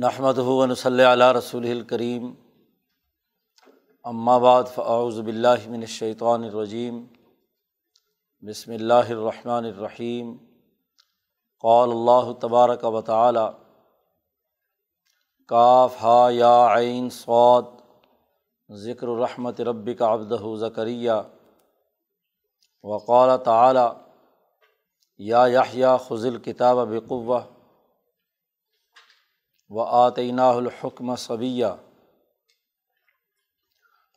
نحمد ہُون صلی علیہ رسول الکریم بعد فاعوذ باللہ من الشیطان الرجیم بسم اللہ الرحمن الرحیم قال اللہ تبارک و تعالی کاف ہا یا عین سعود ذکر الرحمت رب کا ابدہ ذکریہ وقال تعلیٰ یا یحییٰ خزل کتاب بقوہ و آتینہ الحکم صبیہ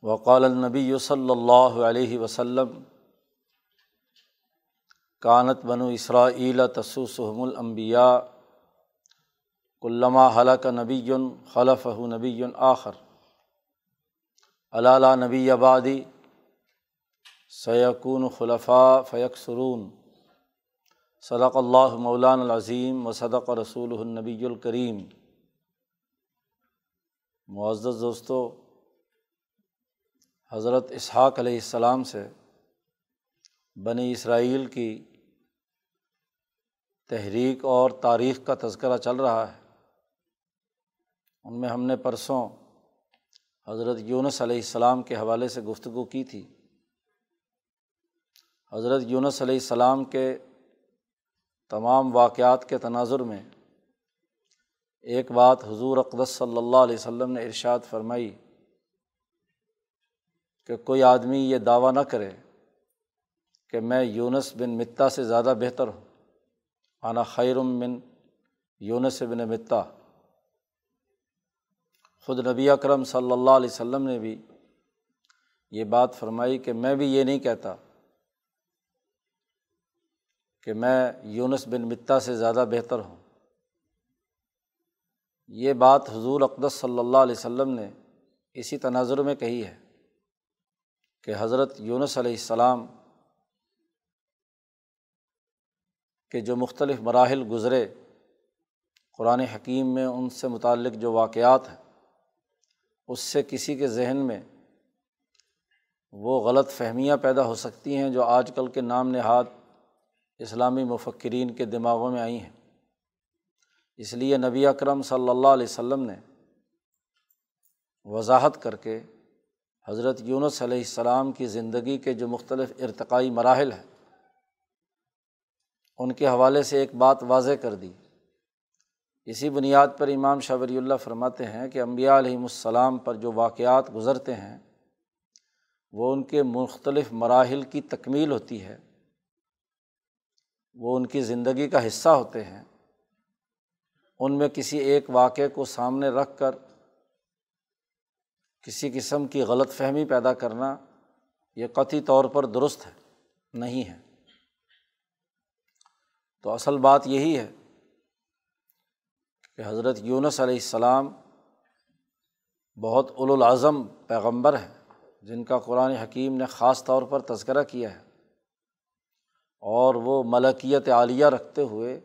وقال النبی صلی اللہ علیہ وسلم کانت بنو اسرائیل تسوسحم الانبیاء علامہ حلق نبی خلف نبی آخر. علالہ نبی آبادی سیقون خلفاء فیق سرون صدق اللہ مولان العظیم و صدق رسول النبی الکریم معزز دوستوں حضرت اسحاق علیہ السلام سے بنی اسرائیل کی تحریک اور تاریخ کا تذکرہ چل رہا ہے۔ ان میں ہم نے پرسوں حضرت یونس علیہ السلام کے حوالے سے گفتگو کی تھی۔ حضرت یونس علیہ السلام کے تمام واقعات کے تناظر میں ایک بات حضور اقدس صلی اللہ علیہ وسلم نے ارشاد فرمائی کہ کوئی آدمی یہ دعویٰ نہ کرے کہ میں یونس بن متا سے زیادہ بہتر ہوں آنا خیرم بن یونس بن متا۔ خود نبی اکرم صلی اللہ علیہ وسلم نے بھی یہ بات فرمائی کہ میں بھی یہ نہیں کہتا کہ میں یونس بن متا سے زیادہ بہتر ہوں۔ یہ بات حضور اقدس صلی اللہ علیہ وسلم نے اسی تناظر میں کہی ہے کہ حضرت یونس علیہ السلام کے جو مختلف مراحل گزرے، قرآن حکیم میں ان سے متعلق جو واقعات ہیں، اس سے کسی کے ذہن میں وہ غلط فہمیاں پیدا ہو سکتی ہیں جو آج کل کے نام نہاد اسلامی مفکرین کے دماغوں میں آئی ہیں۔ اس لیے نبی اکرم صلی اللہ علیہ و سلم نے وضاحت کر کے حضرت یونس علیہ السلام کی زندگی کے جو مختلف ارتقائی مراحل ہیں، ان کے حوالے سے ایک بات واضح کر دی۔ اسی بنیاد پر امام شاہ ولی اللہ فرماتے ہیں کہ امبیا علیہم السلام پر جو واقعات گزرتے ہیں، وہ ان کے مختلف مراحل کی تکمیل ہوتی ہے۔ وہ ان کی زندگی کا حصہ ہوتے ہیں۔ ان میں کسی ایک واقعے کو سامنے رکھ کر، کسی قسم کی غلط فہمی پیدا کرنا، یہ قطعی طور پر درست ہے، نہیں ہے۔ تو اصل بات یہی ہے کہ حضرت یونس علیہ السلام بہت الاظم پیغمبر ہے جن کا قرآن حکیم نے خاص طور پر تذکرہ کیا ہے، اور وہ ملکیت عالیہ رکھتے ہوئے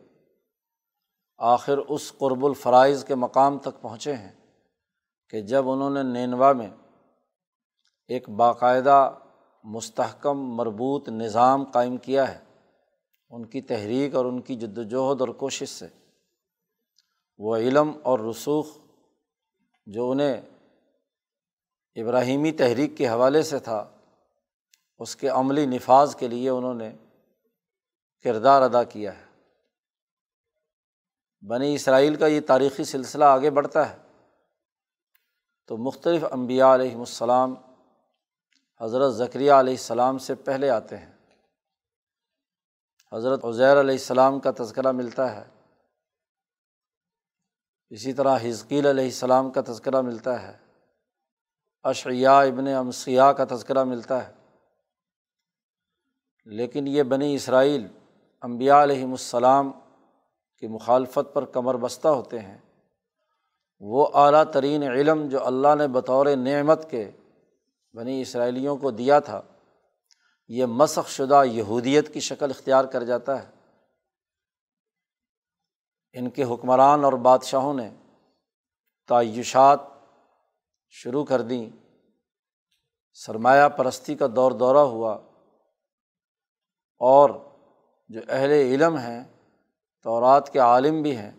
آخر اس قرب الفرائض کے مقام تک پہنچے ہیں کہ جب انہوں نے نینوا میں ایک باقاعدہ مستحکم مربوط نظام قائم کیا ہے، ان کی تحریک اور ان کی جد وجہد اور کوشش سے، وہ علم اور رسوخ جو انہیں ابراہیمی تحریک کے حوالے سے تھا، اس کے عملی نفاذ کے لیے انہوں نے کردار ادا کیا ہے۔ بنی اسرائیل کا یہ تاریخی سلسلہ آگے بڑھتا ہے۔ تو مختلف امبیا علیہم السلام، حضرت ذکریہ علیہ السلام سے پہلے آتے ہیں۔ حضرت عزیر علیہ السلام کا تذکرہ ملتا ہے۔ اسی طرح حزقیل علیہ السلام کا تذکرہ ملتا ہے۔ اشعیاء ابن امسیہ کا تذکرہ ملتا ہے۔ لیکن یہ بنی اسرائیل امبیا علیہم السلام کی مخالفت پر کمر بستہ ہوتے ہیں۔ وہ اعلیٰ ترین علم جو اللہ نے بطور نعمت کے بنی اسرائیلیوں کو دیا تھا، یہ مسخ شدہ یہودیت کی شکل اختیار کر جاتا ہے۔ ان کے حکمران اور بادشاہوں نے تعیشات شروع کر دیں۔ سرمایہ پرستی کا دور دورہ ہوا اور جو اہل علم ہیں تو رات کے عالم بھی ہیں،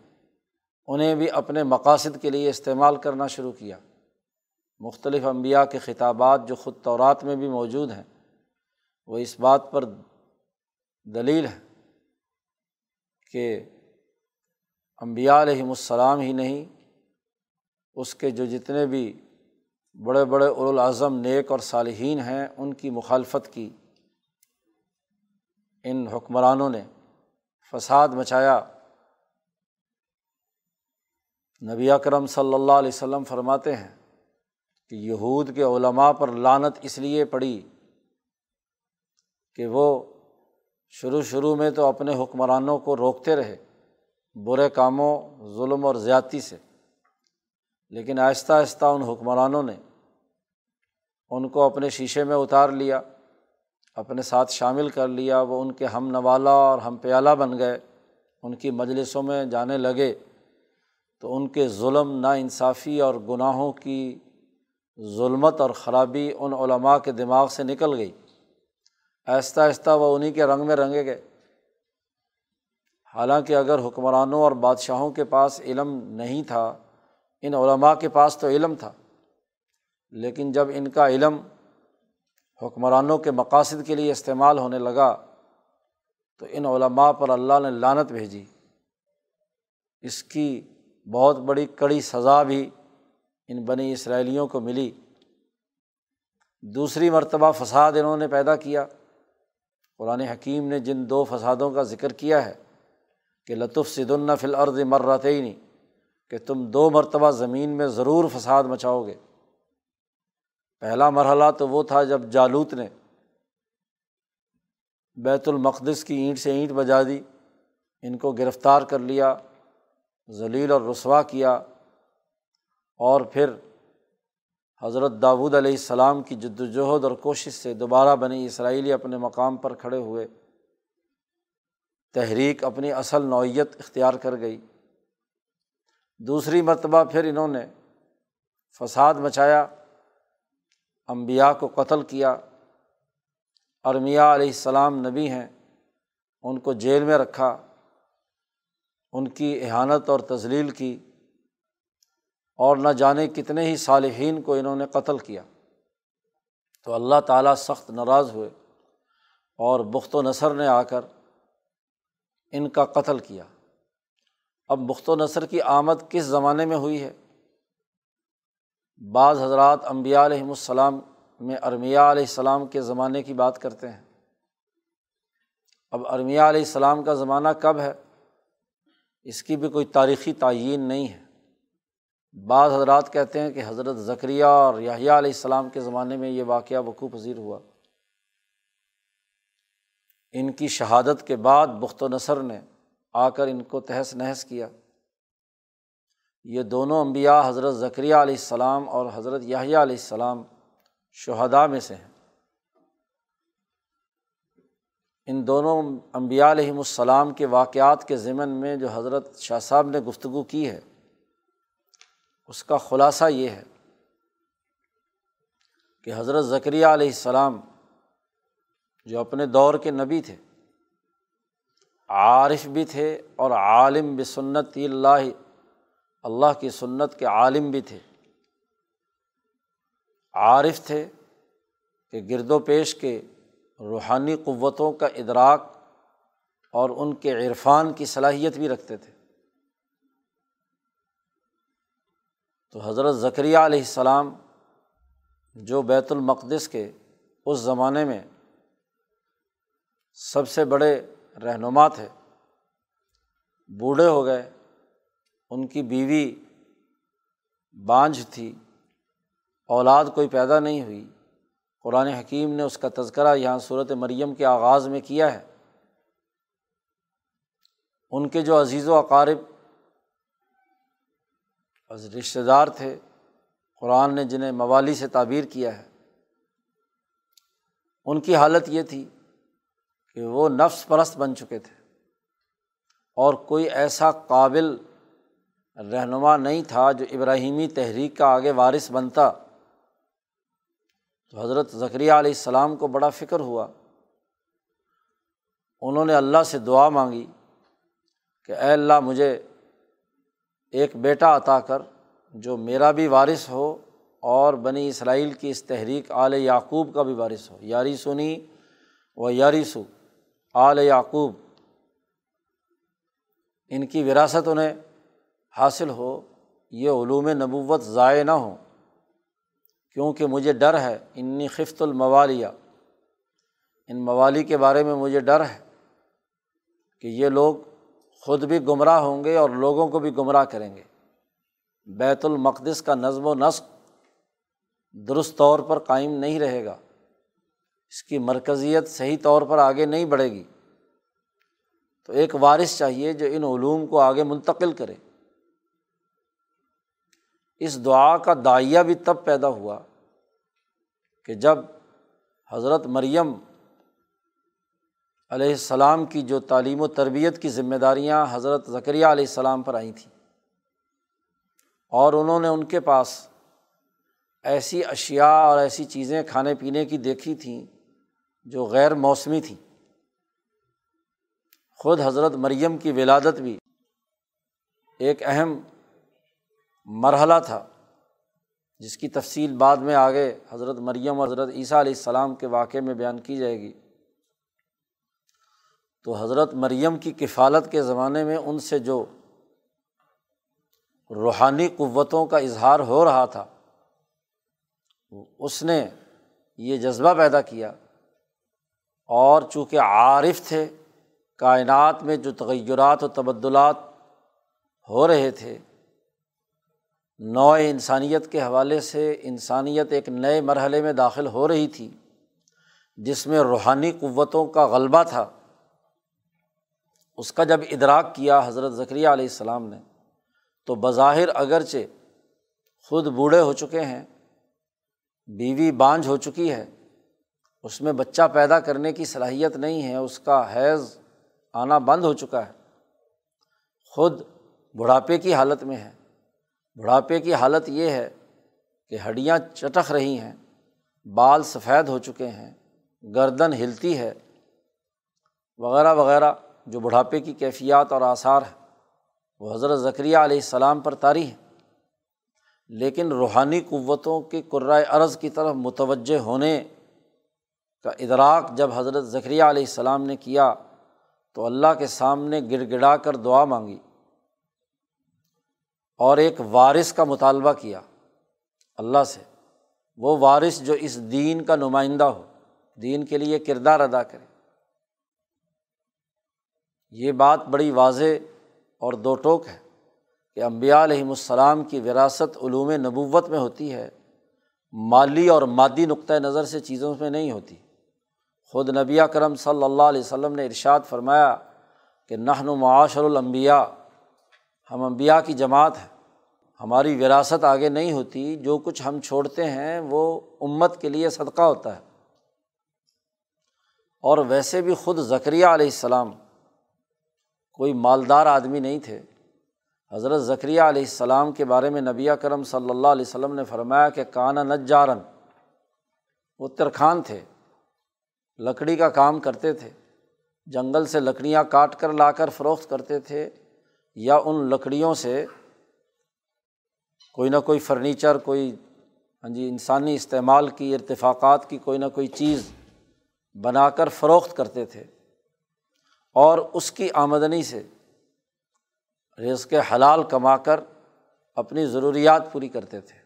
انہیں بھی اپنے مقاصد کے لیے استعمال کرنا شروع کیا۔ مختلف انبیاء کے خطابات جو خود طورات میں بھی موجود ہیں، وہ اس بات پر دلیل ہے کہ امبیا علیہم السلام ہی نہیں، اس کے جو جتنے بھی بڑے بڑے الاظم نیک اور صالحین ہیں، ان کی مخالفت کی۔ ان حکمرانوں نے فساد مچایا۔ نبی اکرم صلی اللہ علیہ وسلم فرماتے ہیں کہ یہود کے علماء پر لانت اس لیے پڑی کہ وہ شروع شروع میں تو اپنے حکمرانوں کو روکتے رہے برے کاموں، ظلم اور زیادتی سے، لیکن آہستہ آہستہ ان حکمرانوں نے ان کو اپنے شیشے میں اتار لیا۔ اپنے ساتھ شامل کر لیا، وہ ان کے ہم نوالا اور ہم پیالہ بن گئے، ان کی مجلسوں میں جانے لگے۔ تو ان کے ظلم نا انصافی اور گناہوں کی ظلمت اور خرابی ان علماء کے دماغ سے نکل گئی۔ آہستہ آہستہ وہ انہیں کے رنگ میں رنگے گئے۔ حالانکہ اگر حکمرانوں اور بادشاہوں کے پاس علم نہیں تھا، ان علماء کے پاس تو علم تھا۔ لیکن جب ان کا علم حکمرانوں کے مقاصد کے لیے استعمال ہونے لگا تو ان علماء پر اللہ نے لانت بھیجی۔ اس کی بہت بڑی کڑی سزا بھی ان بنی اسرائیلیوں کو ملی۔ دوسری مرتبہ فساد انہوں نے پیدا کیا۔ قرآن حکیم نے جن دو فسادوں کا ذکر کیا ہے کہ لطف صد النفل عرض مرتے ہی نہیں کہ تم دو مرتبہ زمین میں ضرور فساد مچاؤ گے۔ پہلا مرحلہ تو وہ تھا جب جالوت نے بیت المقدس کی اینٹ سے اینٹ بجا دی، ان کو گرفتار کر لیا، ذلیل اور رسوا کیا اور پھر حضرت داود علیہ السلام کی جد وجہد اور کوشش سے دوبارہ بنی اسرائیلی اپنے مقام پر کھڑے ہوئے۔ تحریک اپنی اصل نوعیت اختیار کر گئی۔ دوسری مرتبہ پھر انہوں نے فساد مچایا۔ امبیا کو قتل کیا، ارمیا علیہ السلام نبی ہیں، ان کو جیل میں رکھا، ان کی احانت اور تزلیل کی، اور نہ جانے کتنے ہی صالحین کو انہوں نے قتل کیا۔ تو اللہ تعالیٰ سخت ناراض ہوئے اور بخت و نثر نے آ کر ان کا قتل کیا۔ اب بخت و نثر کی آمد کس زمانے میں ہوئی ہے؟ بعض حضرات امبیا علیہم السلام میں ارمیا علیہ السلام کے زمانے کی بات کرتے ہیں۔ اب ارمیا علیہ السلام کا زمانہ کب ہے؟ اس کی بھی کوئی تاریخی تعین نہیں ہے۔ بعض حضرات کہتے ہیں کہ حضرت ذکریہ اور یاہیا علیہ السلام کے زمانے میں یہ واقعہ وقوع پذیر ہوا۔ ان کی شہادت کے بعد بخت و نثر نے آ کر ان کو تہس نہس کیا۔ یہ دونوں انبیاء حضرت ذکریہ علیہ السلام اور حضرت یاہیا علیہ السلام شہدا میں سے ہیں۔ ان دونوں امبیا علیہم السلام کے واقعات کے ضمن میں جو حضرت شاہ صاحب نے گفتگو کی ہے، اس کا خلاصہ یہ ہے کہ حضرت ذکریہ علیہ السلام جو اپنے دور کے نبی تھے، عارف بھی تھے اور عالم بھی سنت اللہ اللہ کی سنت کے عالم بھی تھے۔ عارف تھے کہ گرد و پیش کے روحانی قوتوں کا ادراک اور ان کے عرفان کی صلاحیت بھی رکھتے تھے۔ تو حضرت ذکریہ علیہ السلام جو بیت المقدس کے اس زمانے میں سب سے بڑے رہنما تھے، بوڑھے ہو گئے۔ ان کی بیوی بانجھ تھی، اولاد کوئی پیدا نہیں ہوئی۔ قرآن حکیم نے اس کا تذکرہ یہاں صورت مریم کے آغاز میں کیا ہے۔ ان کے جو عزیز و اقارب رشتے دار تھے، قرآن نے جنہیں موالی سے تعبیر کیا ہے۔ ان کی حالت یہ تھی کہ وہ نفس پرست بن چکے تھے اور کوئی ایسا قابل رہنما نہیں تھا جو ابراہیمی تحریک کا آگے وارث بنتا۔ تو حضرت ذکریہ علیہ السلام کو بڑا فکر ہوا۔ انہوں نے اللہ سے دعا مانگی کہ اے اللہ مجھے ایک بیٹا عطا کر جو میرا بھی وارث ہو اور بنی اسرائیل کی اس تحریک آل یعقوب کا بھی وارث ہو۔ یاری سنی و یاری سو آل یعقوب۔ ان کی وراثت انہیں حاصل ہو، یہ علوم نبوت ضائع نہ ہوں، کیونکہ مجھے ڈر ہے، انی خفت الموالیہ۔ ان موالی کے بارے میں مجھے ڈر ہے کہ یہ لوگ خود بھی گمراہ ہوں گے اور لوگوں کو بھی گمراہ کریں گے۔ بیت المقدس کا نظم و نسق درست طور پر قائم نہیں رہے گا۔ اس کی مرکزیت صحیح طور پر آگے نہیں بڑھے گی۔ تو ایک وارث چاہیے جو ان علوم کو آگے منتقل کرے۔ اس دعا کا دائیہ بھی تب پیدا ہوا کہ جب حضرت مریم علیہ السلام کی جو تعلیم و تربیت کی ذمہ داریاں حضرت ذکریہ علیہ السلام پر آئی تھیں اور انہوں نے ان کے پاس ایسی اشیا اور ایسی چیزیں کھانے پینے کی دیکھی تھیں جو غیر موسمی تھیں۔ خود حضرت مریم کی ولادت بھی ایک اہم مرحلہ تھا، جس کی تفصیل بعد میں آگے حضرت مریم اور حضرت عیسیٰ علیہ السلام کے واقعے میں بیان کی جائے گی۔ تو حضرت مریم کی کفالت کے زمانے میں ان سے جو روحانی قوتوں کا اظہار ہو رہا تھا، اس نے یہ جذبہ پیدا کیا۔ اور چونکہ عارف تھے، کائنات میں جو تغیرات و تبدلات ہو رہے تھے نوع انسانیت کے حوالے سے انسانیت ایک نئے مرحلے میں داخل ہو رہی تھی، جس میں روحانی قوتوں کا غلبہ تھا۔ اس کا جب ادراک کیا حضرت ذکریہ علیہ السلام نے، تو بظاہر اگرچہ خود بوڑھے ہو چکے ہیں، بیوی بانجھ ہو چکی ہے، اس میں بچہ پیدا کرنے کی صلاحیت نہیں ہے، اس کا حیض آنا بند ہو چکا ہے۔ خود بڑھاپے کی حالت میں ہے۔ بڑھاپے کی حالت یہ ہے کہ ہڈیاں چٹک رہی ہیں، بال سفید ہو چکے ہیں، گردن ہلتی ہے، وغیرہ وغیرہ، جو بڑھاپے کی کیفیات اور آثار ہے وہ حضرت ذکریہ علیہ السلام پر طاری ہے لیکن روحانی قوتوں کی قرائے عرض کی طرف متوجہ ہونے کا ادراک جب حضرت ذکریہ علیہ السلام نے کیا تو اللہ کے سامنے گڑ گڑا کر دعا مانگی۔ اور ایک وارث کا مطالبہ کیا اللہ سے۔ وہ وارث جو اس دین کا نمائندہ ہو، دین کے لیے کردار ادا کرے۔ یہ بات بڑی واضح اور دو ٹوک ہے کہ امبیا علیہم السلام کی وراثت علوم نبوت میں ہوتی ہے۔ مالی اور مادی نقطۂ نظر سے چیزوں میں نہیں ہوتی۔ خود نبی کرم صلی اللہ علیہ وسلم نے ارشاد فرمایا کہ نہن معاشر المبیا ہم امبیا کی جماعت ہے ہماری وراثت آگے نہیں ہوتی، جو کچھ ہم چھوڑتے ہیں وہ امت کے لیے صدقہ ہوتا ہے۔ اور ویسے بھی خود ذکریہ علیہ السلام کوئی مالدار آدمی نہیں تھے۔ حضرت ذکریہ علیہ السلام کے بارے میں نبی کرم صلی اللہ علیہ وسلم نے فرمایا کہ کانا نجارن، وہ ترخان تھے، لکڑی کا کام کرتے تھے، جنگل سے لکڑیاں کاٹ کر لا کر فروخت کرتے تھے۔ یا ان لکڑیوں سے کوئی نہ کوئی فرنیچر، کوئی ہاں جی انسانی استعمال کی، ارتفاقات کی کوئی نہ کوئی چیز بنا کر فروخت کرتے تھے اور اس کی آمدنی سے رزق حلال کما کر اپنی ضروریات پوری کرتے تھے۔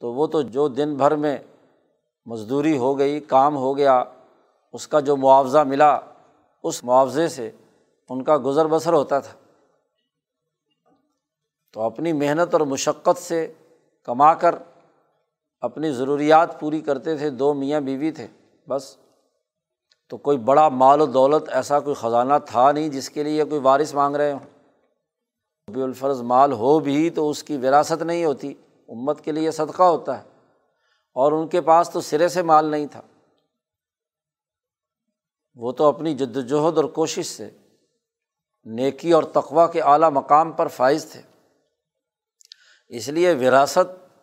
تو وہ تو جو دن بھر میں مزدوری ہو گئی، کام ہو گیا، اس کا جو معاوضہ ملا، اس معاوضے سے ان کا گزر بسر ہوتا تھا۔ تو اپنی محنت اور مشقت سے کما کر اپنی ضروریات پوری کرتے تھے، دو میاں بیوی تھے، بس۔ تو کوئی بڑا مال و دولت ایسا کوئی خزانہ تھا نہیں جس کے لیے کوئی وارث مانگ رہے ہوں۔ بھی الفرض مال ہو بھی تو اس کی وراثت نہیں ہوتی، امت کے لیے صدقہ ہوتا ہے۔ اور ان کے پاس تو سرے سے مال نہیں تھا۔ وہ تو اپنی جد وجہد اور کوشش سے نیکی اور تقوا کے اعلیٰ مقام پر فائز تھے۔ اس لیے وراثت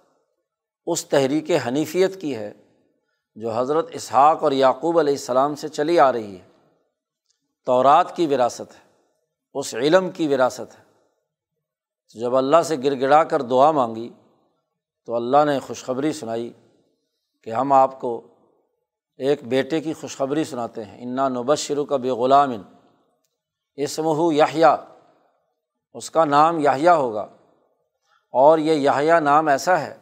اس تحریک حنیفیت کی ہے جو حضرت اسحاق اور یعقوب علیہ السلام سے چلی آ رہی ہے۔ تورات کی وراثت ہے، اس علم کی وراثت ہے۔ جب اللہ سے گر گڑا کر دعا مانگی تو اللہ نے خوشخبری سنائی کہ ہم آپ کو ایک بیٹے کی خوشخبری سناتے ہیں۔ انا نبش شروع کا بے غلام اسمہ یاہیا اس کا نام یاہیا ہوگا۔ اور یہ یاہیا نام ایسا ہے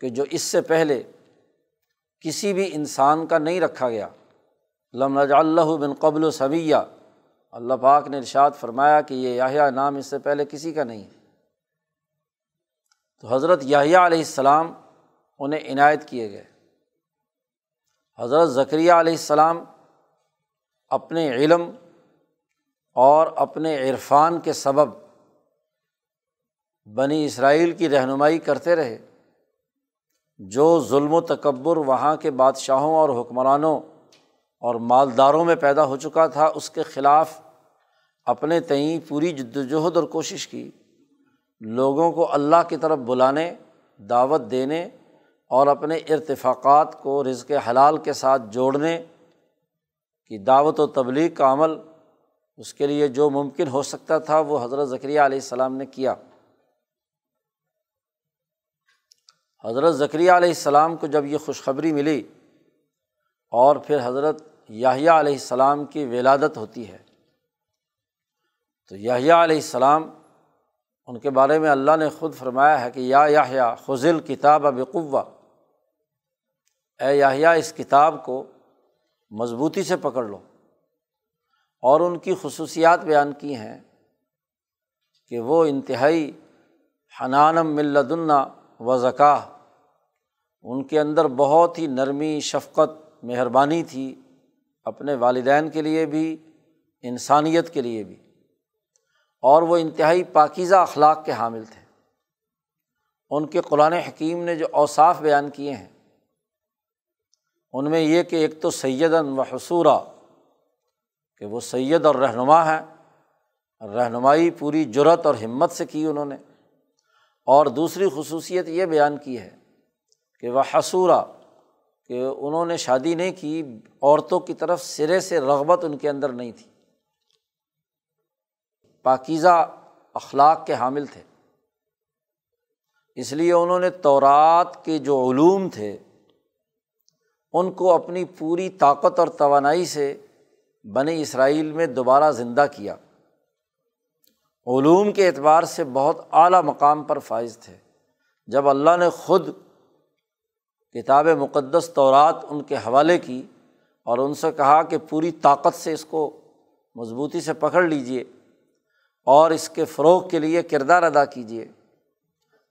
کہ جو اس سے پہلے کسی بھی انسان کا نہیں رکھا گیا۔ لم رج اللہ بن قبل و صبیہ اللہ پاک نے ارشاد فرمایا کہ یہ یاہیا نام اس سے پہلے کسی کا نہیں ہے۔ تو حضرت یاہیا علیہ السلام انہیں عنایت کیے گئے۔ حضرت ذکریہ علیہ السلام اپنے علم اور اپنے عرفان کے سبب بنی اسرائیل کی رہنمائی کرتے رہے۔ جو ظلم و تکبر وہاں کے بادشاہوں اور حکمرانوں اور مالداروں میں پیدا ہو چکا تھا، اس کے خلاف اپنے تئیں پوری جد وجہد اور کوشش کی۔ لوگوں کو اللہ کی طرف بلانے، دعوت دینے اور اپنے ارتفاقات کو رزق حلال کے ساتھ جوڑنے کی دعوت و تبلیغ کا عمل اس کے لیے جو ممکن ہو سکتا تھا، وہ حضرت ذکریہ علیہ السلام نے کیا۔ حضرت ذکریہ علیہ السلام کو جب یہ خوشخبری ملی اور پھر حضرت یاہیا علیہ السلام کی ولادت ہوتی ہے، تو یاہیا علیہ السلام ان کے بارے میں اللہ نے خود فرمایا ہے کہ یا یاہیا خزل کتاب اب اے یاہیا اس کتاب کو مضبوطی سے پکڑ لو۔ اور ان کی خصوصیات بیان کی ہیں کہ وہ انتہائی حنانم ملدنا و زکا۔ ان کے اندر بہت ہی نرمی، شفقت، مہربانی تھی اپنے والدین کے لیے بھی، انسانیت کے لیے بھی۔ اور وہ انتہائی پاکیزہ اخلاق کے حامل تھے۔ ان کے قرآن حکیم نے جو اوصاف بیان کیے ہیں، ان میں یہ کہ ایک تو سیدن و حصورہ کہ وہ سید اور رہنما ہے رہنمائی پوری جرت اور ہمت سے کی انہوں نے۔ اور دوسری خصوصیت یہ بیان کی ہے کہ وہ حصورہ کہ انہوں نے شادی نہیں کی، عورتوں کی طرف سرے سے رغبت ان کے اندر نہیں تھی۔ پاکیزہ اخلاق کے حامل تھے۔ اس لیے انہوں نے تورات کے جو علوم تھے، ان کو اپنی پوری طاقت اور توانائی سے بنی اسرائیل میں دوبارہ زندہ کیا۔ علوم کے اعتبار سے بہت اعلیٰ مقام پر فائز تھے۔ جب اللہ نے خود کتاب مقدس طورات ان کے حوالے کی اور ان سے کہا کہ پوری طاقت سے اس کو مضبوطی سے پکڑ لیجیے اور اس کے فروغ کے لیے کردار ادا کیجیے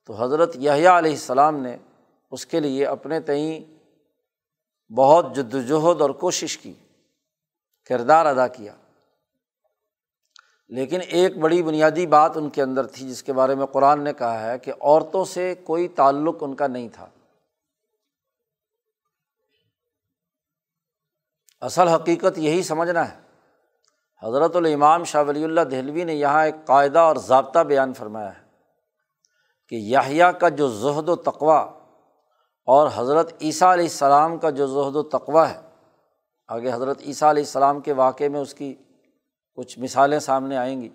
تو حضرت یحییٰ علیہ السلام نے اس کے لیے اپنے تئیں بہت جد وجہد اور کوشش کی، کردار ادا کیا۔ لیکن ایک بڑی بنیادی بات ان کے اندر تھی جس کے بارے میں قرآن نے کہا ہے کہ عورتوں سے کوئی تعلق ان کا نہیں تھا۔ اصل حقیقت یہی سمجھنا ہے۔ حضرت الامام شاہ ولی اللہ دہلوی نے یہاں ایک قاعدہ اور ضابطہ بیان فرمایا ہے کہ یاہیا کا جو زہد و تقوا اور حضرت عیسیٰ علیہ السلام کا جو زہد و تقوا ہے، آگے حضرت عیسیٰ علیہ السلام کے واقعے میں اس کی کچھ مثالیں سامنے آئیں گی۔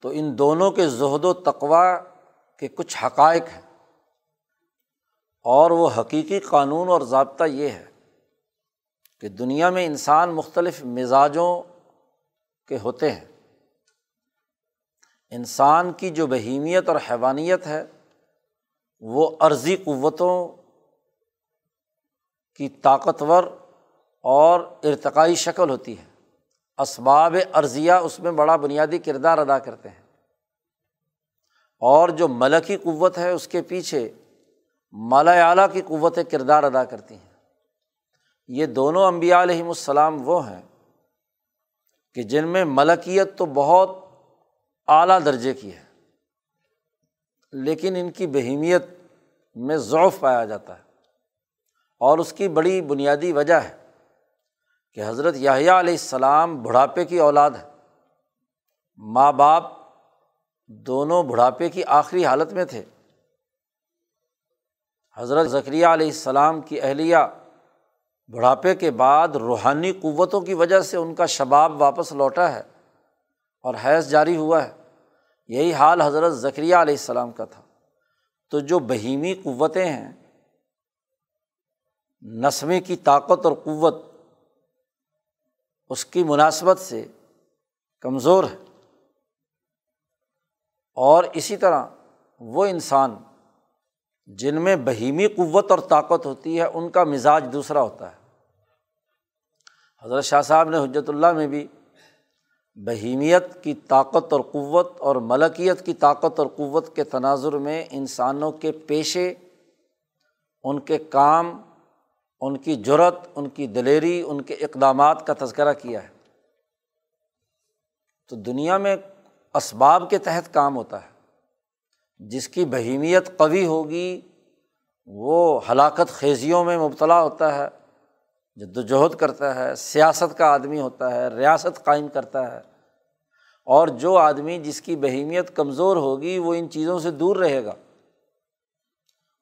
تو ان دونوں کے زہد و تقوا کے کچھ حقائق ہیں۔ اور وہ حقیقی قانون اور ضابطہ یہ ہے کہ دنیا میں انسان مختلف مزاجوں کے ہوتے ہیں۔ انسان کی جو بہیمیت اور حیوانیت ہے، وہ عرضی قوتوں کی طاقتور اور ارتقائی شکل ہوتی ہے۔ اسباب عرضیہ اس میں بڑا بنیادی کردار ادا کرتے ہیں۔ اور جو ملکی قوت ہے اس کے پیچھے مالا اعلیٰ کی قوتیں کردار ادا کرتی ہیں۔ یہ دونوں امبیا علیہم السلام وہ ہیں کہ جن میں ملکیت تو بہت اعلیٰ درجے کی ہے، لیکن ان کی بہیمیت میں ضعف پایا جاتا ہے اور اس کی بڑی بنیادی وجہ ہے۔ کہ حضرت یاہیا علیہ السلام بڑھاپے کی اولاد ہے ماں باپ دونوں بڑھاپے کی آخری حالت میں تھے۔ حضرت ذکریہ علیہ السلام کی اہلیہ بڑھاپے کے بعد روحانی قوتوں کی وجہ سے ان کا شباب واپس لوٹا ہے اور حیض جاری ہوا ہے۔ یہی حال حضرت ذکریہ علیہ السلام کا تھا۔ تو جو بہیمی قوتیں ہیں نسمے کی طاقت اور قوت اس کی مناسبت سے کمزور ہے۔ اور اسی طرح وہ انسان جن میں بہیمی قوت اور طاقت ہوتی ہے، ان کا مزاج دوسرا ہوتا ہے۔ حضرت شاہ صاحب نے حجرت اللہ میں بھی بہیمیت کی طاقت اور قوت اور ملکیت کی طاقت اور قوت کے تناظر میں انسانوں کے پیشے، ان کے کام ان کی جرت ان کی دلیری، ان کے اقدامات کا تذکرہ کیا ہے۔ تو دنیا میں اسباب کے تحت کام ہوتا ہے۔ جس کی بہیمیت قوی ہوگی، وہ ہلاکت خیزیوں میں مبتلا ہوتا ہے جد وجہد کرتا ہے، سیاست کا آدمی ہوتا ہے، ریاست قائم کرتا ہے۔ اور جو آدمی جس کی بہیمیت کمزور ہوگی، وہ ان چیزوں سے دور رہے گا۔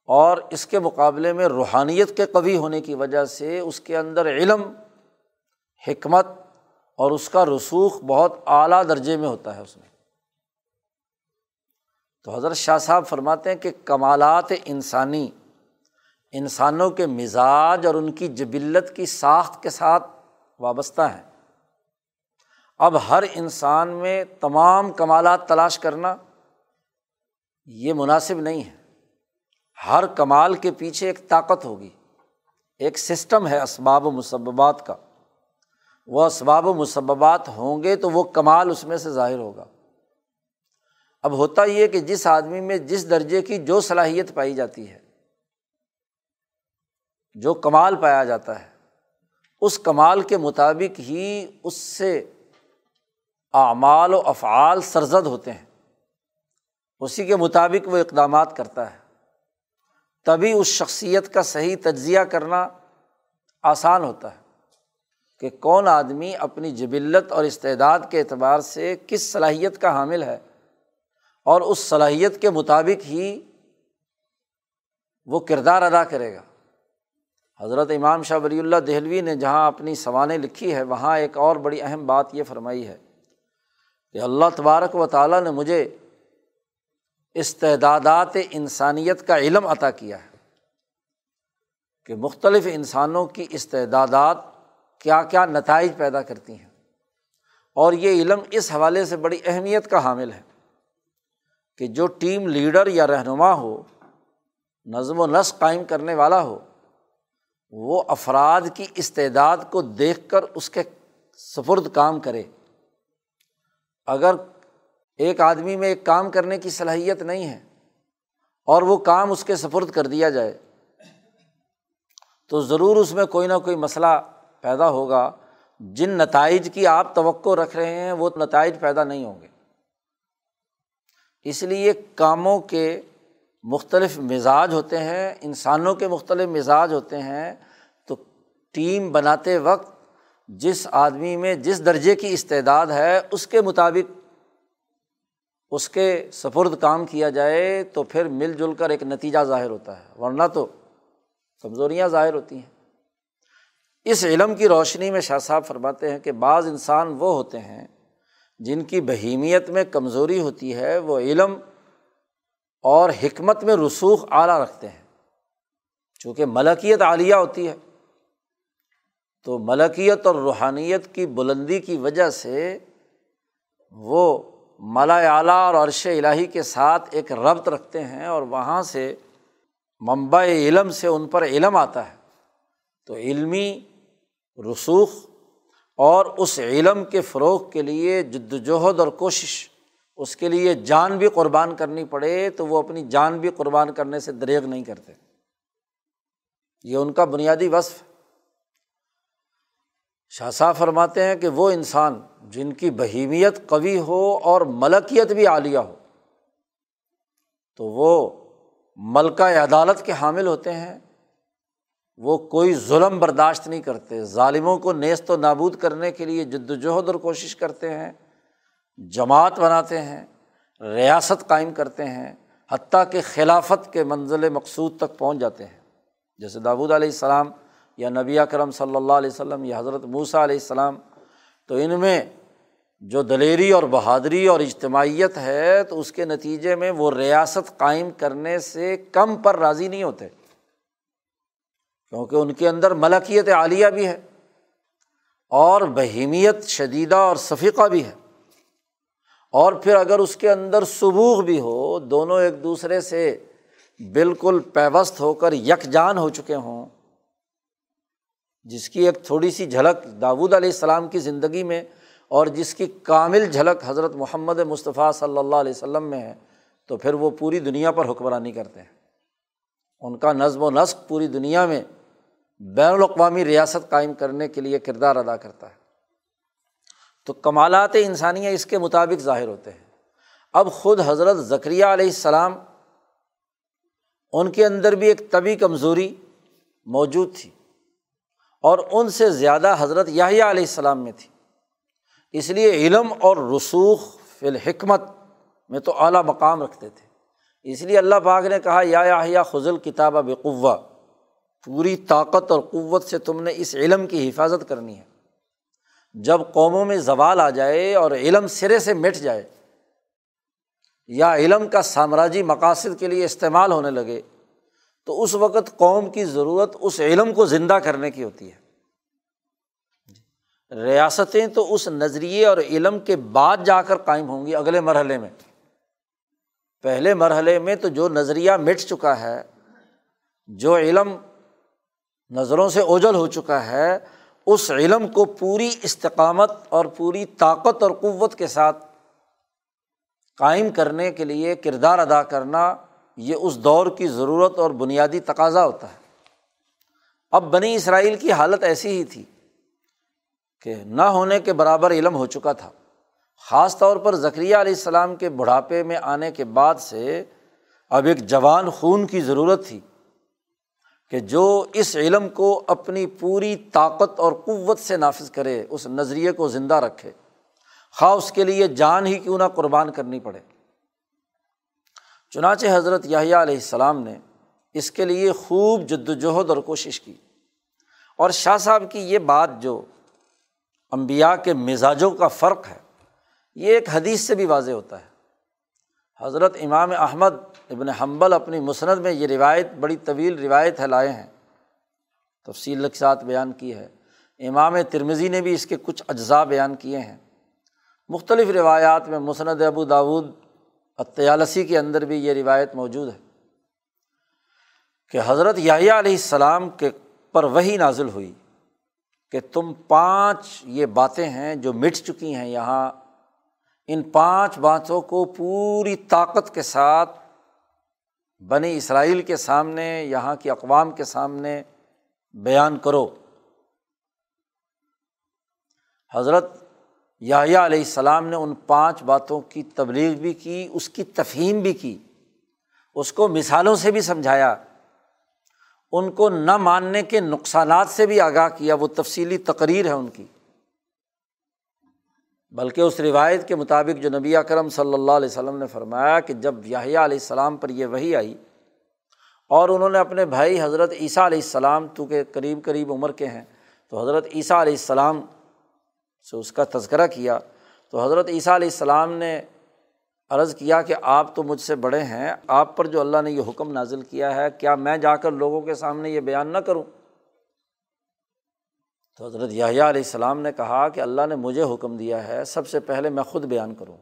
اور اس کے مقابلے میں روحانیت کے قوی ہونے کی وجہ سے اس کے اندر علم، حکمت اور اس کا رسوخ بہت اعلیٰ درجے میں ہوتا ہے اس میں۔ تو حضرت شاہ صاحب فرماتے ہیں کہ کمالات انسانی، انسانوں کے مزاج اور ان کی جبلت کی ساخت کے ساتھ وابستہ ہیں۔ اب ہر انسان میں تمام کمالات تلاش کرنا یہ مناسب نہیں ہے۔ ہر کمال کے پیچھے ایک طاقت ہوگی۔ ایک سسٹم ہے اسباب و مسبات کا۔ وہ اسباب و مسبات ہوں گے تو وہ کمال اس میں سے ظاہر ہوگا۔ اب ہوتا یہ کہ جس آدمی میں جس درجے کی جو صلاحیت پائی جاتی ہے، جو کمال پایا جاتا ہے، اس کمال کے مطابق ہی اس سے اعمال و افعال سرزد ہوتے ہیں۔ اسی کے مطابق وہ اقدامات کرتا ہے۔ تبھی اس شخصیت کا صحیح تجزیہ کرنا آسان ہوتا ہے کہ کون آدمی اپنی جبلت اور استعداد کے اعتبار سے کس صلاحیت کا حامل ہے اور اس صلاحیت کے مطابق ہی وہ کردار ادا کرے گا۔ حضرت امام شاہ ولی اللہ دہلوی نے جہاں اپنی سوانح لکھی ہے وہاں ایک اور بڑی اہم بات یہ فرمائی ہے کہ اللہ تبارک و تعالیٰ نے مجھے استعدادات انسانیت کا علم عطا کیا ہے کہ مختلف انسانوں کی استعدادات کیا کیا نتائج پیدا کرتی ہیں۔ اور یہ علم اس حوالے سے بڑی اہمیت کا حامل ہے کہ جو ٹیم لیڈر یا رہنما ہو، نظم و نسق قائم کرنے والا ہو، وہ افراد کی استعداد کو دیکھ کر اس کے سفرد کام کرے۔ اگر ایک آدمی میں ایک کام کرنے کی صلاحیت نہیں ہے اور وہ کام اس کے سفرد کر دیا جائے، تو ضرور اس میں کوئی نہ کوئی مسئلہ پیدا ہوگا۔ جن نتائج کی آپ توقع رکھ رہے ہیں، وہ نتائج پیدا نہیں ہوں گے۔ اس لیے کاموں کے مختلف مزاج ہوتے ہیں، انسانوں کے مختلف مزاج ہوتے ہیں۔ تو ٹیم بناتے وقت جس آدمی میں جس درجے کی استعداد ہے، اس کے مطابق اس کے سفرد کام کیا جائے تو پھر مل جل کر ایک نتیجہ ظاہر ہوتا ہے۔ ورنہ تو کمزوریاں ظاہر ہوتی ہیں۔ اس علم کی روشنی میں شاہ صاحب فرماتے ہیں کہ بعض انسان وہ ہوتے ہیں جن کی بہیمیت میں کمزوری ہوتی ہے، وہ علم اور حکمت میں رسوخ اعلیٰ رکھتے ہیں۔ چونکہ ملکیت عالیہ ہوتی ہے۔ تو ملکیت اور روحانیت کی بلندی کی وجہ سے وہ ملا اعلیٰ اور عرش الٰہی کے ساتھ ایک ربط رکھتے ہیں اور وہاں سے ممبع علم سے ان پر علم آتا ہے۔ تو علمی رسوخ اور اس علم کے فروغ کے لیے جد وجہد اور کوشش، اس کے لیے جان بھی قربان کرنی پڑے تو وہ اپنی جان بھی قربان کرنے سے دریغ نہیں کرتے۔ یہ ان کا بنیادی وصف۔ شاہ صاحب فرماتے ہیں کہ وہ انسان جن کی بہیمیت قوی ہو اور ملکیت بھی عالیہ ہو، تو وہ ملکہ عدالت کے حامل ہوتے ہیں۔ وہ کوئی ظلم برداشت نہیں کرتے۔ ظالموں کو نیست و نابود کرنے کے لیے جد وجہد اور کوشش کرتے ہیں، جماعت بناتے ہیں، ریاست قائم کرتے ہیں، حتیٰ کہ خلافت کے منزل مقصود تک پہنچ جاتے ہیں۔ جیسے داود علیہ السلام یا نبی کرم صلی اللہ علیہ وسلم یا حضرت موسیٰ علیہ السلام، تو ان میں جو دلیری اور بہادری اور اجتماعیت ہے، تو اس کے نتیجے میں وہ ریاست قائم کرنے سے کم پر راضی نہیں ہوتے۔ کیونکہ ان کے اندر ملکیت عالیہ بھی ہے اور بہیمیت شدیدہ اور صفیقہ بھی ہے۔ اور پھر اگر اس کے اندر سبوغ بھی ہو، دونوں ایک دوسرے سے بالکل پیوست ہو کر یکجان ہو چکے ہوں جس کی ایک تھوڑی سی جھلک داود علیہ السلام کی زندگی میں اور جس کی کامل جھلک حضرت محمد مصطفیٰ صلی اللہ علیہ وسلم میں ہے، تو پھر وہ پوری دنیا پر حکمرانی کرتے ہیں۔ ان کا نظم و نسق پوری دنیا میں بین الاقوامی ریاست قائم کرنے کے لیے کردار ادا کرتا ہے۔ تو کمالات انسانیہ اس کے مطابق ظاہر ہوتے ہیں۔ اب خود حضرت ذکریہ علیہ السلام ان کے اندر بھی ایک طبی کمزوری موجود تھی۔ اور ان سے زیادہ حضرت یاہیا علیہ السلام میں تھی۔ اس لیے علم اور رسوخ فی الحکمت میں تو اعلیٰ مقام رکھتے تھے۔ اس لیے اللہ پاک نے کہا، یا یا خزل کتاب بقوا پوری طاقت اور قوت سے تم نے اس علم کی حفاظت کرنی ہے۔ جب قوموں میں زوال آ جائے اور علم سرے سے مٹ جائے، یا علم کا سامراجی مقاصد کے لیے استعمال ہونے لگے تو اس وقت قوم کی ضرورت اس علم کو زندہ کرنے کی ہوتی ہے۔ ریاستیں تو اس نظریے اور علم کے بعد جا کر قائم ہوں گی اگلے مرحلے میں۔ پہلے مرحلے میں تو جو نظریہ مٹ چکا ہے، جو علم نظروں سے اوجل ہو چکا ہے، اس علم کو پوری استقامت اور پوری طاقت اور قوت کے ساتھ قائم کرنے کے لیے کردار ادا کرنا یہ اس دور کی ضرورت اور بنیادی تقاضا ہوتا ہے۔ اب بنی اسرائیل کی حالت ایسی ہی تھی کہ نہ ہونے کے برابر علم ہو چکا تھا۔ خاص طور پر ذکریہ علیہ السلام کے بڑھاپے میں آنے کے بعد سے اب ایک جوان خون کی ضرورت تھی کہ جو اس علم کو اپنی پوری طاقت اور قوت سے نافذ کرے، اس نظریے کو زندہ رکھے۔ خواہ اس کے لیے جان ہی کیوں نہ قربان کرنی پڑے۔ چنانچہ حضرت یاہیا علیہ السلام نے اس کے لیے خوب جد وجہد اور کوشش کی۔ اور شاہ صاحب کی یہ بات جو امبیا کے مزاجوں کا فرق ہے، یہ ایک حدیث سے بھی واضح ہوتا ہے۔ حضرت امام احمد ابن حنبل اپنی مسند میں یہ روایت، بڑی طویل روایت ہے، لائے ہیں۔ تفصیل کے ساتھ بیان کی ہے۔ امام ترمزی نے بھی اس کے کچھ اجزاء بیان کیے ہیں۔ مختلف روایات میں مسند ابو داود اطیالسی کے اندر بھی یہ روایت موجود ہے کہ حضرت یاہیا علیہ السلام کے پر وہی نازل ہوئی کہ تم پانچ یہ باتیں ہیں جو مٹ چکی ہیں یہاں، ان پانچ باتوں کو پوری طاقت کے ساتھ بنی اسرائیل کے سامنے، یہاں کی اقوام کے سامنے بیان کرو۔ حضرت یا علیہ السلام نے ان پانچ باتوں کی تبلیغ بھی کی، اس کی تفہیم بھی کی، اس کو مثالوں سے بھی سمجھایا، ان کو نہ ماننے کے نقصانات سے بھی آگاہ کیا، وہ تفصیلی تقریر ہے ان کی۔ بلکہ اس روایت کے مطابق جو نبی اکرم صلی اللہ علیہ وسلم نے فرمایا کہ جب یاہیا علیہ السلام پر یہ وہی آئی اور انہوں نے اپنے بھائی حضرت عیسیٰ علیہ السلام تو کہ قریب قریب عمر کے ہیں، تو حضرت عیسیٰ علیہ السلام سے اس کا تذکرہ کیا، تو حضرت عیسیٰ علیہ السلام نے عرض کیا کہ آپ تو مجھ سے بڑے ہیں، آپ پر جو اللہ نے یہ حکم نازل کیا ہے، کیا میں جا کر لوگوں کے سامنے یہ بیان نہ کروں؟ تو حضرت یاہیا علیہ السلام نے کہا کہ اللہ نے مجھے حکم دیا ہے، سب سے پہلے میں خود بیان کروں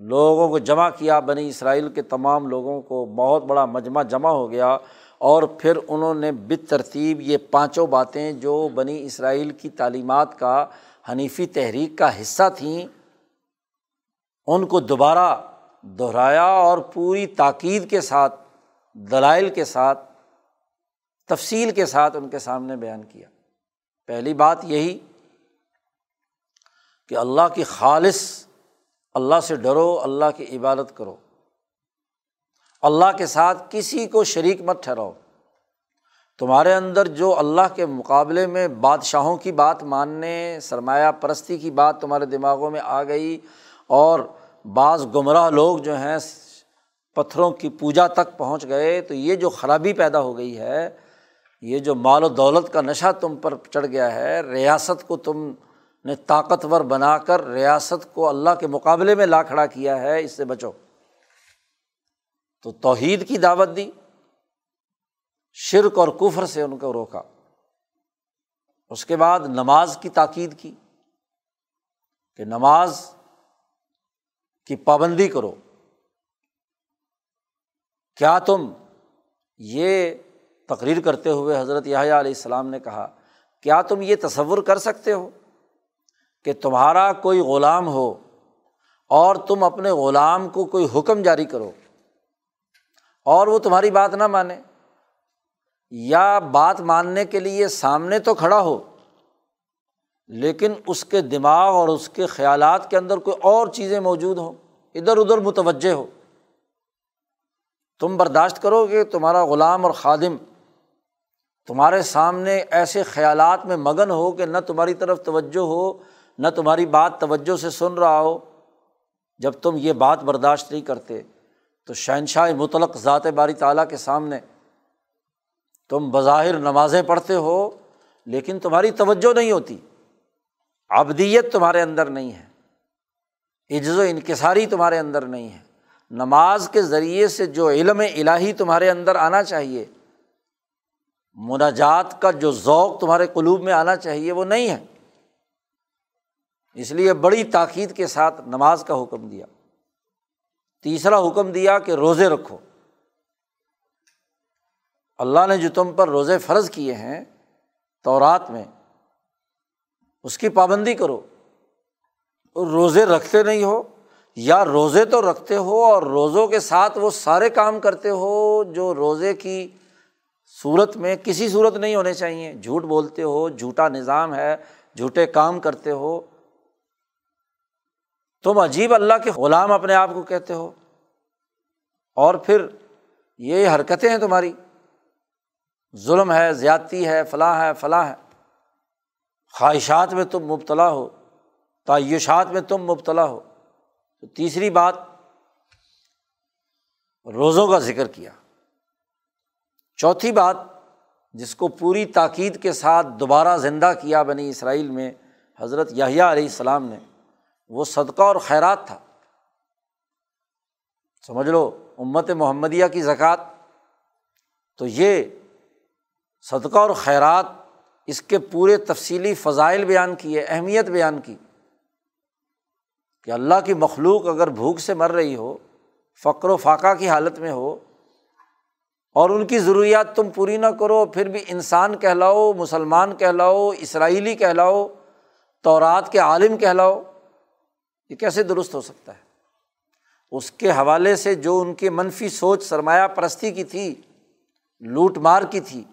لوگوں کو جمع کیا، بنی اسرائیل کے تمام لوگوں کو بہت بڑا مجمع جمع ہو گیا۔ اور پھر انہوں نے بت ترتیب یہ پانچوں باتیں جو بنی اسرائیل کی تعلیمات کا حنیفی تحریک کا حصہ تھیں، ان کو دوبارہ دہرایا اور پوری تاکید کے ساتھ، دلائل کے ساتھ، تفصیل کے ساتھ ان کے سامنے بیان کیا۔ پہلی بات یہی کہ اللہ کی خالص، اللہ سے ڈرو، اللہ کی عبادت کرو۔ اللہ کے ساتھ کسی کو شریک مت ٹھہراؤ۔ تمہارے اندر جو اللہ کے مقابلے میں بادشاہوں کی بات ماننے، سرمایہ پرستی کی بات تمہارے دماغوں میں آ گئی اور بعض گمراہ لوگ جو ہیں، پتھروں کی پوجا تک پہنچ گئے، تو یہ جو خرابی پیدا ہو گئی ہے، یہ جو مال و دولت کا نشہ تم پر چڑھ گیا ہے، ریاست کو تم نے طاقتور بنا کر ریاست کو اللہ کے مقابلے میں لا کھڑا کیا ہے، اس سے بچو۔ تو توحید کی دعوت دی، شرک اور کفر سے ان کو روکا۔ اس کے بعد نماز کی تاکید کی کہ نماز کی پابندی کرو۔ کیا تم یہ تقریر کرتے ہوئے حضرت علیہ السلام نے کہا، کیا تم یہ تصور کر سکتے ہو کہ تمہارا کوئی غلام ہو اور تم اپنے غلام کو کوئی حکم جاری کرو؟ اور وہ تمہاری بات نہ مانے۔ یا بات ماننے کے لیے سامنے تو کھڑا ہو، لیکن اس کے دماغ اور اس کے خیالات کے اندر کوئی اور چیزیں موجود ہوں، ادھر ادھر متوجہ ہو۔ تم برداشت کرو کہ تمہارا غلام اور خادم۔ تمہارے سامنے ایسے خیالات میں مگن ہو کہ نہ تمہاری طرف توجہ ہو، نہ تمہاری بات توجہ سے سن رہا ہو۔ جب تم یہ بات برداشت نہیں کرتے تو شہنشاہ مطلق ذات باری تعالیٰ کے سامنے تم بظاہر نمازیں پڑھتے ہو، لیکن تمہاری توجہ نہیں ہوتی۔ ابدیت تمہارے اندر نہیں ہے۔ عجز و انکساری تمہارے اندر نہیں ہے۔ نماز کے ذریعے سے جو علم الہی تمہارے اندر آنا چاہیے، مناجات کا جو ذوق تمہارے قلوب میں آنا چاہیے، وہ نہیں ہے۔ اس لیے بڑی تاکید کے ساتھ نماز کا حکم دیا۔ تیسرا حکم دیا کہ روزے رکھو۔ اللہ نے جو تم پر روزے فرض کیے ہیں تو رات میں، اس کی پابندی کرو۔ روزے رکھتے نہیں ہو، یا روزے تو رکھتے ہو اور روزوں کے ساتھ وہ سارے کام کرتے ہو جو روزے کی صورت میں کسی صورت نہیں ہونے چاہیے جھوٹ بولتے ہو، جھوٹا نظام ہے، جھوٹے کام کرتے ہو۔ تم عجیب اللہ کے غلام اپنے آپ کو کہتے ہو۔ اور پھر یہ حرکتیں ہیں تمہاری۔ ظلم ہے، زیادتی ہے فلاں ہے فلاں ہے۔ خواہشات میں تم مبتلا ہو، تعیشات میں تم مبتلا ہو۔ تو تیسری بات، روزوں کا ذکر کیا۔ چوتھی بات، جس کو پوری تاکید کے ساتھ دوبارہ زندہ کیا بنی اسرائیل میں، حضرت یاہیا علیہ السلام نے۔ وہ صدقہ اور خیرات تھا۔ سمجھ لو، امت محمدیہ کی زکوٰۃ۔ تو یہ صدقہ اور خیرات اس کے پورے تفصیلی فضائل بیان کیے، اہمیت بیان کی۔ کہ اللہ کی مخلوق اگر بھوک سے مر رہی ہو، فقر و فاقہ کی حالت میں ہو، اور ان کی ضروریات تم پوری نہ کرو، پھر بھی انسان کہلاؤ، مسلمان کہلاؤ، اسرائیلی کہلاؤ تو رات کے عالم کہلاؤ یہ کیسے درست ہو سکتا ہے؟ اس کے حوالے سے جو ان کی منفی سوچ، سرمایہ پرستی کی تھی، لوٹ مار کی تھی،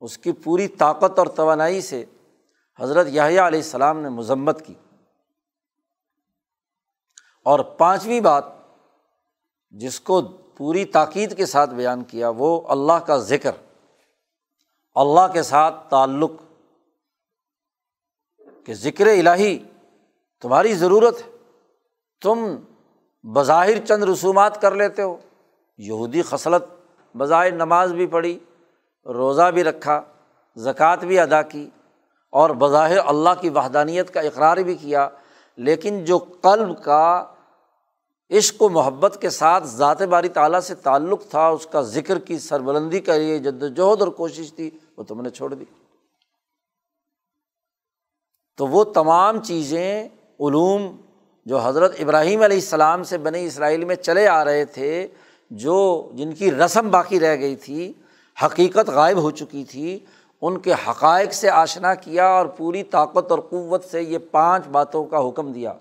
اس کی پوری طاقت اور توانائی سے حضرت یاہیا علیہ السلام نے مذمت کی۔ اور پانچویں بات جس کو پوری تاکید کے ساتھ بیان کیا، وہ اللہ کا ذکر۔ اللہ کے ساتھ تعلق، کہ ذکر الہی تمہاری ضرورت ہے۔ تم بظاہر چند رسومات کر لیتے ہو۔ یہودی خصلت بظاہر نماز بھی پڑھی، روزہ بھی رکھا، زکوٰۃ بھی ادا کی اور بظاہر اللہ کی وحدانیت کا اقرار بھی کیا۔ لیکن جو قلب کا عشق و محبت کے ساتھ ذات باری تعالیٰ سے تعلق تھا، اس کا ذکر کی سربلندی کا یہ جد وجہد اور کوشش تھی، وہ تم نے چھوڑ دی۔ تو وہ تمام چیزیں، علوم جو حضرت ابراہیم علیہ السلام سے بنی اسرائیل میں چلے آ رہے تھے، جو جن کی رسم باقی رہ گئی تھی، حقیقت غائب ہو چکی تھی، ان کے حقائق سے آشنا کیا اور پوری طاقت اور قوت سے یہ پانچ باتوں کا حکم دیا۔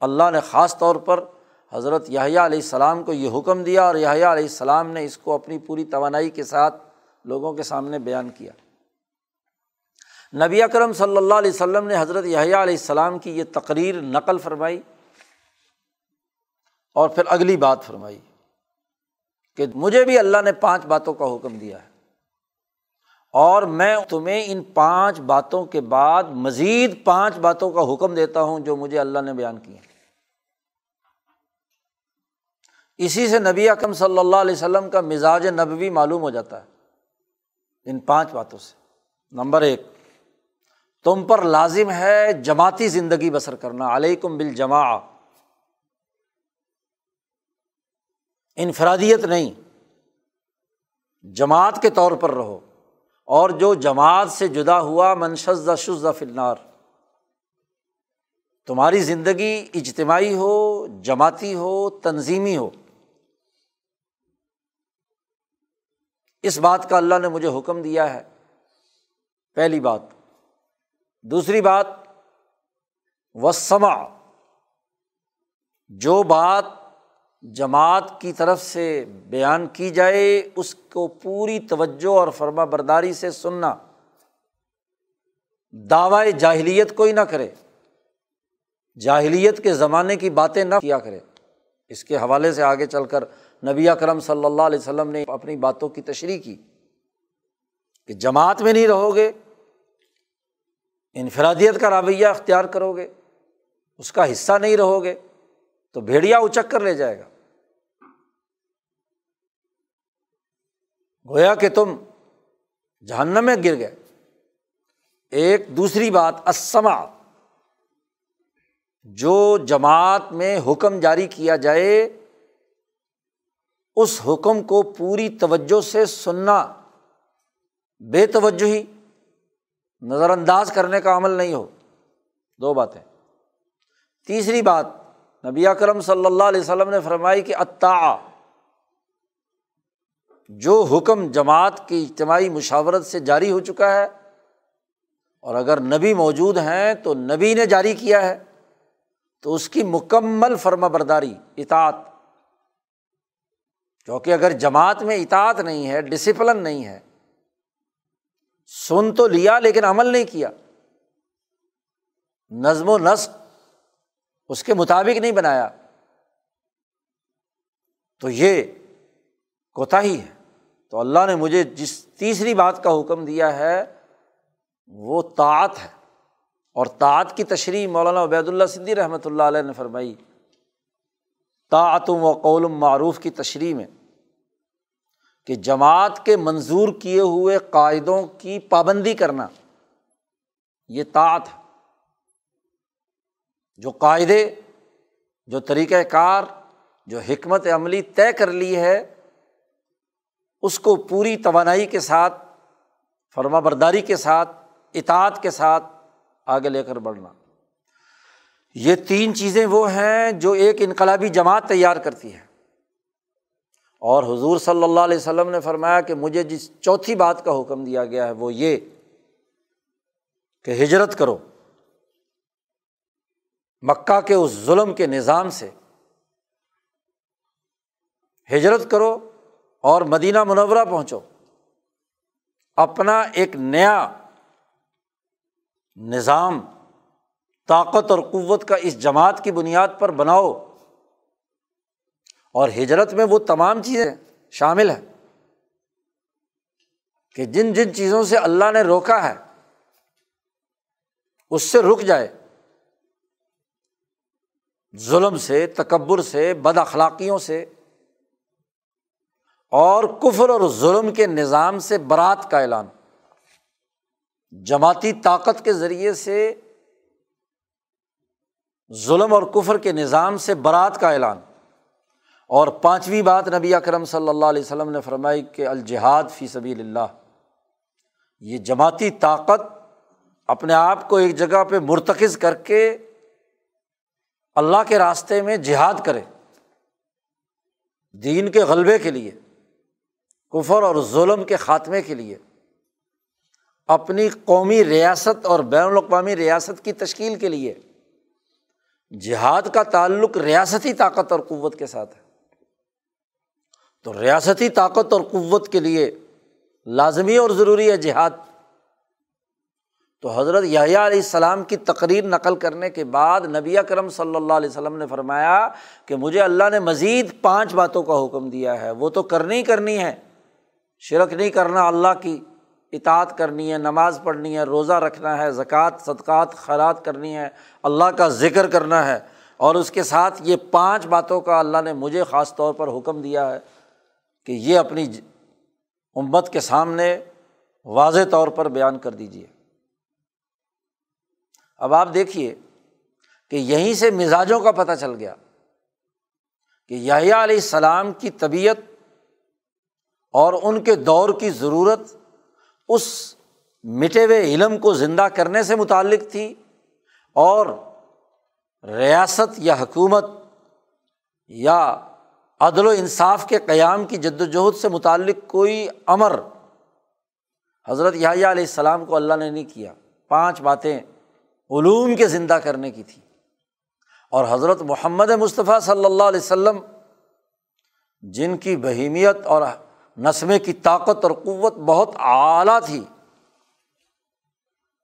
اللہ نے خاص طور پر حضرت یاہیا علیہ السلام کو یہ حکم دیا اور یاہیا علیہ السلام نے اس کو اپنی پوری توانائی کے ساتھ لوگوں کے سامنے بیان کیا۔ نبی اکرم صلی اللہ علیہ وسلم نے حضرت یاہیا علیہ السلام کی یہ تقریر نقل فرمائی اور پھر اگلی بات فرمائی کہ مجھے بھی اللہ نے پانچ باتوں کا حکم دیا ہے اور میں تمہیں ان پانچ باتوں کے بعد مزید پانچ باتوں کا حکم دیتا ہوں جو مجھے اللہ نے بیان کیا اسی سے نبی اکم صلی اللہ علیہ وسلم کا مزاج نبوی معلوم ہو جاتا ہے ان پانچ باتوں سے۔ نمبر ایک تم پر لازم ہے جماعتی زندگی بسر کرنا، علیکم بل جمع انفرادیت نہیں، جماعت کے طور پر رہو۔ اور جو جماعت سے جدا ہوا منشزہ شزہ فلنار تمہاری زندگی اجتماعی ہو، جماعتی ہو، تنظیمی ہو۔ اس بات کا اللہ نے مجھے حکم دیا ہے۔ پہلی بات دوسری بات وسما جو بات جماعت کی طرف سے بیان کی جائے، اس کو پوری توجہ اور فرما برداری سے سننا۔ دعوی جاہلیت کوئی نہ کرے۔ جاہلیت کے زمانے کی باتیں نہ کیا کرے۔ اس کے حوالے سے آگے چل کر نبی اکرم صلی اللہ علیہ وسلم نے اپنی باتوں کی تشریح کی کہ جماعت میں نہیں رہو گے۔ انفرادیت کا رویہ اختیار کرو گے اس کا حصہ نہیں رہو گے تو بھیڑیا اچک کر لے جائے گا۔ گویا کہ تم جہنم میں گر گئے۔ ایک دوسری بات اسما جو جماعت میں حکم جاری کیا جائے، اس حکم کو پوری توجہ سے سننا بے توجہ ہی نظر انداز کرنے کا عمل نہیں ہو۔ دو باتیں۔ تیسری بات، نبی اکرم صلی اللہ علیہ وسلم نے فرمائی کہ عطا جو حکم جماعت کی اجتماعی مشاورت سے جاری ہو چکا ہے، اور اگر نبی موجود ہیں تو نبی نے جاری کیا ہے، تو اس کی مکمل فرما برداری، اطاعت۔ کیونکہ اگر جماعت میں اطاعت نہیں ہے، ڈسپلن نہیں ہے سن تو لیا لیکن عمل نہیں کیا۔ نظم و نسق اس کے مطابق نہیں بنایا۔ تو یہ کوتا ہی ہے۔ تو اللہ نے مجھے جس تیسری بات کا حکم دیا ہے، وہ طاعت ہے۔ اور طاعت کی تشریح مولانا عبید اللہ صدی رحمۃ اللہ علیہ نے فرمائی طاعتم و قول معروف کی تشریح میں۔ کہ جماعت کے منظور کیے ہوئے قاعدوں کی پابندی کرنا، یہ طاعت ہے۔ جو قاعدے، جو طریقۂ کار، جو حکمت عملی طے کر لی ہے، اس کو پوری توانائی کے ساتھ، فرما برداری کے ساتھ، اطاعت کے ساتھ آگے لے کر بڑھنا۔ یہ تین چیزیں وہ ہیں جو ایک انقلابی جماعت تیار کرتی ہے۔ اور حضور صلی اللہ علیہ وسلم نے فرمایا کہ مجھے جس چوتھی بات کا حکم دیا گیا ہے وہ یہ کہ ہجرت کرو۔ مکہ کے اس ظلم کے نظام سے ہجرت کرو اور مدینہ منورہ پہنچو۔ اپنا ایک نیا نظام، طاقت اور قوت کا اس جماعت کی بنیاد پر بناؤ۔ اور ہجرت میں وہ تمام چیزیں شامل ہیں کہ جن جن چیزوں سے اللہ نے روکا ہے، اس سے رک جائے۔ ظلم سے، تکبر سے، بد اخلاقیوں سے۔ اور کفر اور ظلم کے نظام سے برات کا اعلان۔ جماعتی طاقت کے ذریعے سے ظلم اور کفر کے نظام سے برات کا اعلان۔ اور پانچویں بات نبی اکرم صلی اللہ علیہ وسلم نے فرمائی کہ الجہاد فی سبیل اللہ، یہ جماعتی طاقت اپنے آپ کو ایک جگہ پہ مرتکز کر کے اللہ کے راستے میں جہاد کرے دین کے غلبے کے لیے، کفر اور ظلم کے خاتمے کے لیے، اپنی قومی ریاست اور بین الاقوامی ریاست کی تشکیل کے لیے، جہاد کا تعلق ریاستی طاقت اور قوت کے ساتھ ہے۔ تو ریاستی طاقت اور قوت کے لیے لازمی اور ضروری ہے جہاد۔ تو حضرت یحییٰ علیہ السلام کی تقریر نقل کرنے کے بعد نبی کرم صلی اللہ علیہ وسلم نے فرمایا کہ مجھے اللہ نے مزید پانچ باتوں کا حکم دیا ہے۔ وہ تو کرنی کرنی ہے۔ شرک نہیں کرنا، اللہ کی اطاعت کرنی ہے، نماز پڑھنی ہے، روزہ رکھنا ہے، زکوٰۃ، صدقات، خیرات کرنی ہے، اللہ کا ذکر کرنا ہے۔ اور اس کے ساتھ یہ پانچ باتوں کا اللہ نے مجھے خاص طور پر حکم دیا ہے۔ کہ یہ اپنی امت کے سامنے واضح طور پر بیان کر دیجیے اب آپ دیکھیے کہ یہیں سے مزاجوں کا پتہ چل گیا کہ یاہیا علیہ السلام کی طبیعت اور ان کے دور کی ضرورت اس مٹے ہوئے علم کو زندہ کرنے سے متعلق تھی اور ریاست یا حکومت یا عدل و انصاف کے قیام کی جد وجہد سے متعلق کوئی امر۔ حضرت یاہیا علیہ السلام کو اللہ نے نہیں کیا۔ پانچ باتیں علوم کے زندہ کرنے کی تھی۔ اور حضرت محمد مصطفیٰ صلی اللہ علیہ وسلم، جن کی بہیمیت اور نسمے کی طاقت اور قوت بہت اعلیٰ تھی،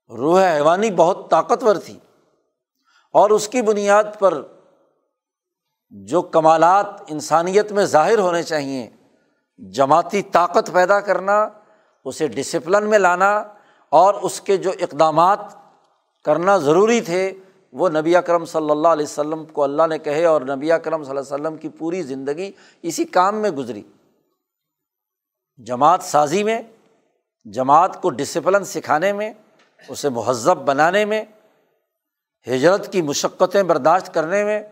روح حیوانی بہت طاقتور تھی، اور اس کی بنیاد پر جو کمالات انسانیت میں ظاہر ہونے چاہئیں، جماعتی طاقت پیدا کرنا، اسے ڈسپلن میں لانا اور اس کے جو اقدامات کرنا ضروری تھے، وہ نبی اکرم صلی اللہ علیہ وسلم کو اللہ نے کہے اور نبی اکرم صلی اللہ علیہ وسلم کی پوری زندگی اسی کام میں گزری۔ جماعت سازی میں، جماعت کو ڈسپلن سکھانے میں، اسے مہذب بنانے میں، ہجرت کی مشقتیں برداشت کرنے میں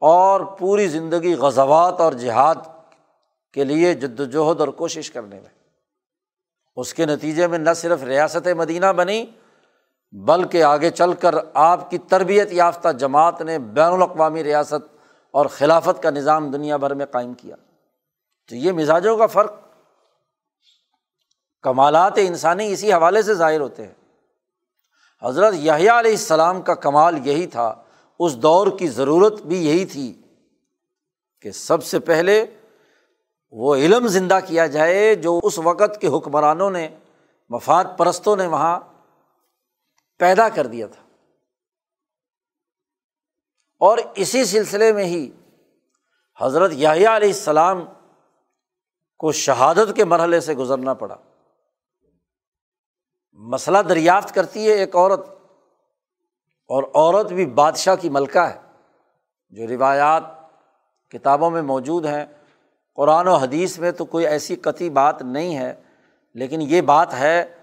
اور پوری زندگی غزوات اور جہاد کے لیے جد وجہد اور کوشش کرنے میں۔ اس کے نتیجے میں نہ صرف ریاست مدینہ بنی، بلکہ آگے چل کر آپ کی تربیت یافتہ جماعت نے بین الاقوامی ریاست اور خلافت کا نظام دنیا بھر میں قائم کیا۔ تو یہ مزاجوں کا فرق کمالات انسانی اسی حوالے سے ظاہر ہوتے ہیں۔ حضرت یحییٰ علیہ السلام کا کمال یہی تھا اس دور کی ضرورت بھی یہی تھی کہ سب سے پہلے وہ علم زندہ کیا جائے جو اس وقت کے حکمرانوں نے، مفاد پرستوں نے وہاں پیدا کر دیا تھا۔ اور اسی سلسلے میں ہی حضرت یاہیا علیہ السلام کو شہادت کے مرحلے سے گزرنا پڑا۔ مسئلہ دریافت کرتی ہے ایک عورت۔ اور عورت بھی بادشاہ کی ملکہ ہے، جو روایات کتابوں میں موجود ہیں۔ قرآن و حدیث میں تو کوئی ایسی قطعی بات نہیں ہے، لیکن یہ بات ہے،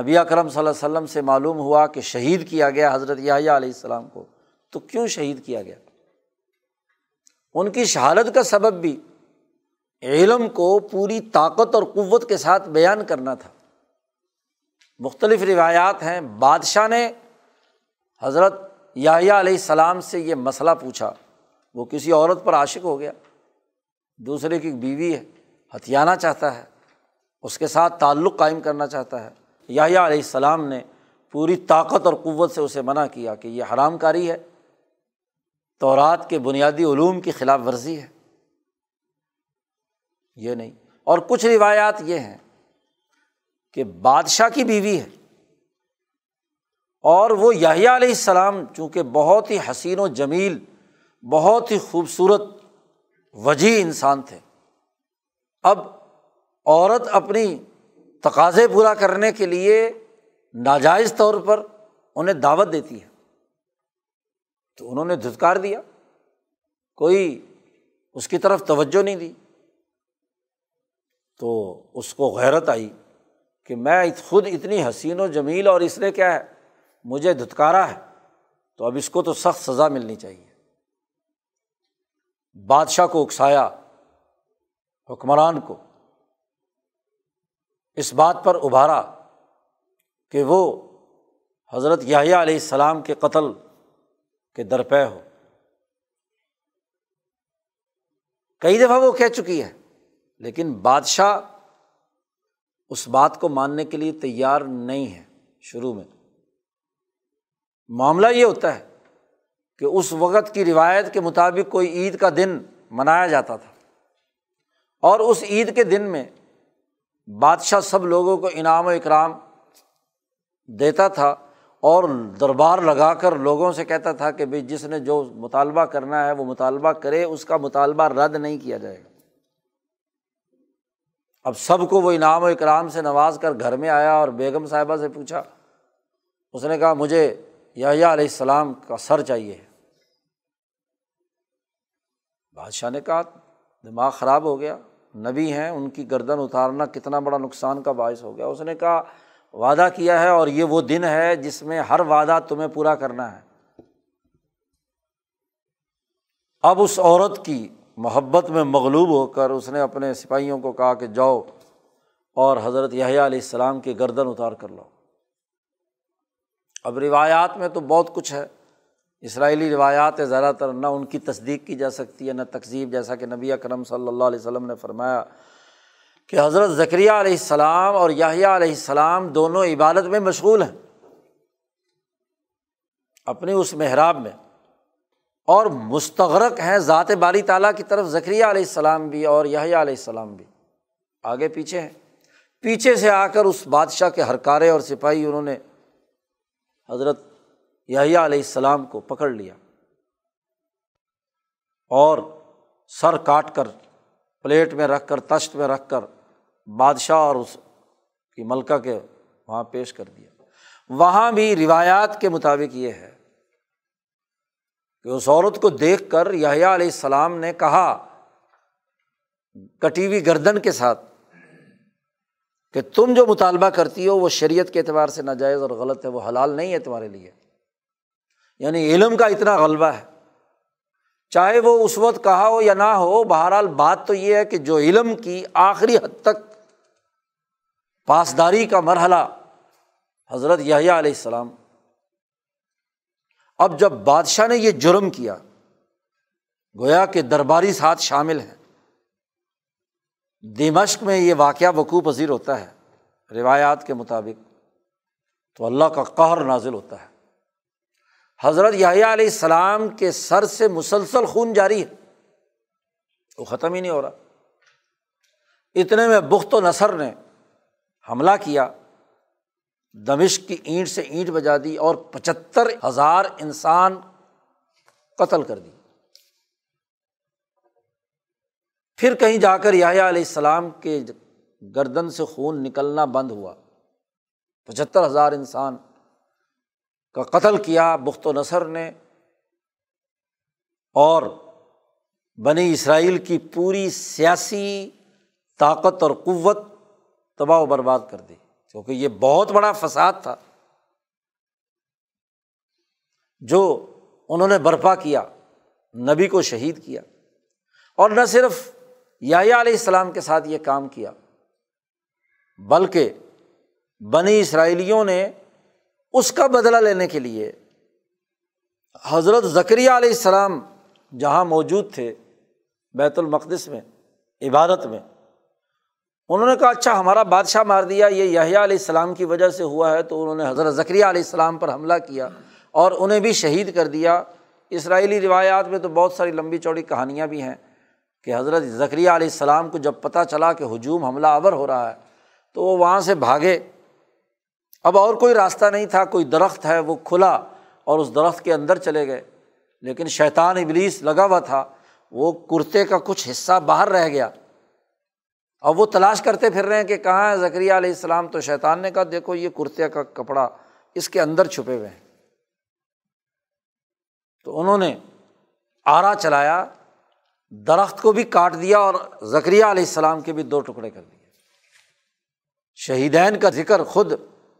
نبی اکرم صلی اللہ علیہ وسلم سے معلوم ہوا کہ شہید کیا گیا حضرت یاہیا علیہ السلام کو۔ تو کیوں شہید کیا گیا؟ ان کی شہادت کا سبب بھی علم کو پوری طاقت اور قوت کے ساتھ بیان کرنا تھا۔ مختلف روایات ہیں، بادشاہ نے حضرت یاہیا علیہ السلام سے یہ مسئلہ پوچھا۔ وہ کسی عورت پر عاشق ہو گیا۔ دوسرے کی بیوی ہے ہتھیانا چاہتا ہے۔ اس کے ساتھ تعلق قائم کرنا چاہتا ہے۔ یاہیا علیہ السلام نے پوری طاقت اور قوت سے اسے منع کیا کہ یہ حرام کاری ہے۔ تو رات کے بنیادی علوم کی خلاف ورزی ہے۔ یہ نہیں۔ اور کچھ روایات یہ ہیں کہ بادشاہ کی بیوی ہے۔ اور وہ یاہیا علیہ السلام چونکہ بہت ہی حسین و جمیل، بہت ہی خوبصورت وجی انسان تھے۔ اب عورت اپنی تقاضے پورا کرنے کے لیے ناجائز طور پر انہیں دعوت دیتی ہے۔ تو انہوں نے دھتکار دیا۔ کوئی اس کی طرف توجہ نہیں دی۔ تو اس کو غیرت آئی کہ میں خود اتنی حسین و جمیل اور اس نے کیا ہے؟ مجھے دھتکارا ہے، تو اب اس کو تو سخت سزا ملنی چاہیے۔ بادشاہ کو اکسایا، حکمران کو۔ اس بات پر ابھارا کہ وہ حضرت یاہیا علیہ السلام کے قتل کے درپے ہو۔ کئی دفعہ وہ کہہ چکی ہے، لیکن بادشاہ اس بات کو ماننے کے لیے تیار نہیں ہے شروع میں۔ معاملہ یہ ہوتا ہے کہ اس وقت کی روایت کے مطابق کوئی عید کا دن منایا جاتا تھا۔ اور اس عید کے دن میں بادشاہ سب لوگوں کو انعام و اکرام دیتا تھا اور دربار لگا کر لوگوں سے کہتا تھا کہ بھائی جس نے جو مطالبہ کرنا ہے وہ مطالبہ کرے، اس کا مطالبہ رد نہیں کیا جائے گا۔ اب سب کو وہ انعام و اکرام سے نواز کر گھر میں آیا اور بیگم صاحبہ سے پوچھا، اس نے کہا، مجھے یا علیہ السلام کا سر چاہیے۔ بادشاہ نے کہا، دماغ خراب ہو گیا، نبی ہیں، ان کی گردن اتارنا کتنا بڑا نقصان کا باعث ہو گیا۔ اس نے کہا، وعدہ کیا ہے اور یہ وہ دن ہے جس میں ہر وعدہ تمہیں پورا کرنا ہے۔ اب اس عورت کی محبت میں مغلوب ہو کر اس نے اپنے سپاہیوں کو کہا کہ جاؤ اور حضرت یحییٰ علیہ السلام کی گردن اتار کر لو اب روایات میں تو بہت کچھ ہے۔ اسرائیلی روایات ہے زیادہ تر نہ ان کی تصدیق کی جا سکتی ہے، نہ تقزیب، جیسا کہ نبی اکرم صلی اللہ علیہ وسلم نے فرمایا کہ حضرت ذکریہ علیہ السلام اور یاہیا علیہ السلام دونوں عبادت میں مشغول ہیں۔ اپنی اس محراب میں۔ اور مستغرق ہیں ذات باری تعالیٰ کی طرف ذکریہ علیہ السلام بھی اور یاہیا علیہ السلام بھی۔ آگے پیچھے ہیں۔ پیچھے سے آ کر اس بادشاہ کے ہرکارے اور سپاہی انہوں نے حضرت یحییٰ علیہ السلام کو پکڑ لیا اور سر کاٹ کر پلیٹ میں رکھ کر، تشت میں رکھ کر بادشاہ اور اس کی ملکہ کے وہاں پیش کر دیا۔ وہاں بھی روایات کے مطابق یہ ہے کہ اس عورت کو دیکھ کر یحییٰ علیہ السلام نے کہا، کٹی ہوئی گردن کے ساتھ کہ تم جو مطالبہ کرتی ہو وہ شریعت کے اعتبار سے ناجائز اور غلط ہے، وہ حلال نہیں ہے تمہارے لیے۔ یعنی علم کا اتنا غلبہ ہے۔ چاہے وہ اس وقت کہا ہو یا نہ ہو، بہرحال بات تو یہ ہے کہ جو علم کی آخری حد تک پاسداری کا مرحلہ حضرت یحییٰ علیہ السلام۔ اب جب بادشاہ نے یہ جرم کیا، گویا کہ درباری ساتھ شامل ہیں۔ دمشق میں یہ واقعہ وقوع پذیر ہوتا ہے، روایات کے مطابق۔ تو اللہ کا قہر نازل ہوتا ہے۔ حضرت یاہیا علیہ السلام کے سر سے مسلسل خون جاری ہے۔ وہ ختم ہی نہیں ہو رہا۔ اتنے میں بخت و نثر نے حملہ کیا۔ دمشق کی اینٹ سے اینٹ بجا دی اور پچہتر ہزار انسان قتل کر دی پھر کہیں جا کر یاہیا علیہ السلام کے گردن سے خون نکلنا بند ہوا۔ پچہتر ہزار انسان کا قتل کیا، بخت و نثر نے۔ اور بنی اسرائیل کی پوری سیاسی طاقت اور قوت تباہ و برباد کر دی، کیونکہ یہ بہت بڑا فساد تھا۔ جو انہوں نے برپا کیا، نبی کو شہید کیا۔ اور نہ صرف یا علیہ السلام کے ساتھ یہ کام کیا۔ بلکہ بنی اسرائیلیوں نے اس کا بدلہ لینے کے لیے حضرت ذکریہ علیہ السلام جہاں موجود تھے، بیت المقدس میں، عبادت میں، انہوں نے کہا اچھا ہمارا بادشاہ مار دیا، یہ یحییٰ علیہ السلام کی وجہ سے ہوا ہے، تو انہوں نے حضرت ذکریہ علیہ السلام پر حملہ کیا اور انہیں بھی شہید کر دیا۔ اسرائیلی روایات میں تو بہت ساری لمبی چوڑی کہانیاں بھی ہیں۔ کہ حضرت ذکریہ علیہ السلام کو جب پتہ چلا کہ ہجوم حملہ آور ہو رہا ہے، تو وہ وہاں سے بھاگے۔ اب اور کوئی راستہ نہیں تھا، کوئی درخت ہے، وہ کھلا اور اس درخت کے اندر چلے گئے۔ لیکن شیطان ابلیس لگا ہوا تھا، وہ کرتے کا کچھ حصہ باہر رہ گیا۔ اب وہ تلاش کرتے پھر رہے ہیں کہ کہاں ہے ذکریہ علیہ السلام؟ تو شیطان نے کہا، دیکھو یہ کرتے کا کپڑا اس کے اندر چھپے ہوئے ہیں۔ تو انہوں نے آرا چلایا۔ درخت کو بھی کاٹ دیا اور ذکریہ علیہ السلام کے بھی دو ٹکڑے کر دیے۔ شہیدین کا ذکر خود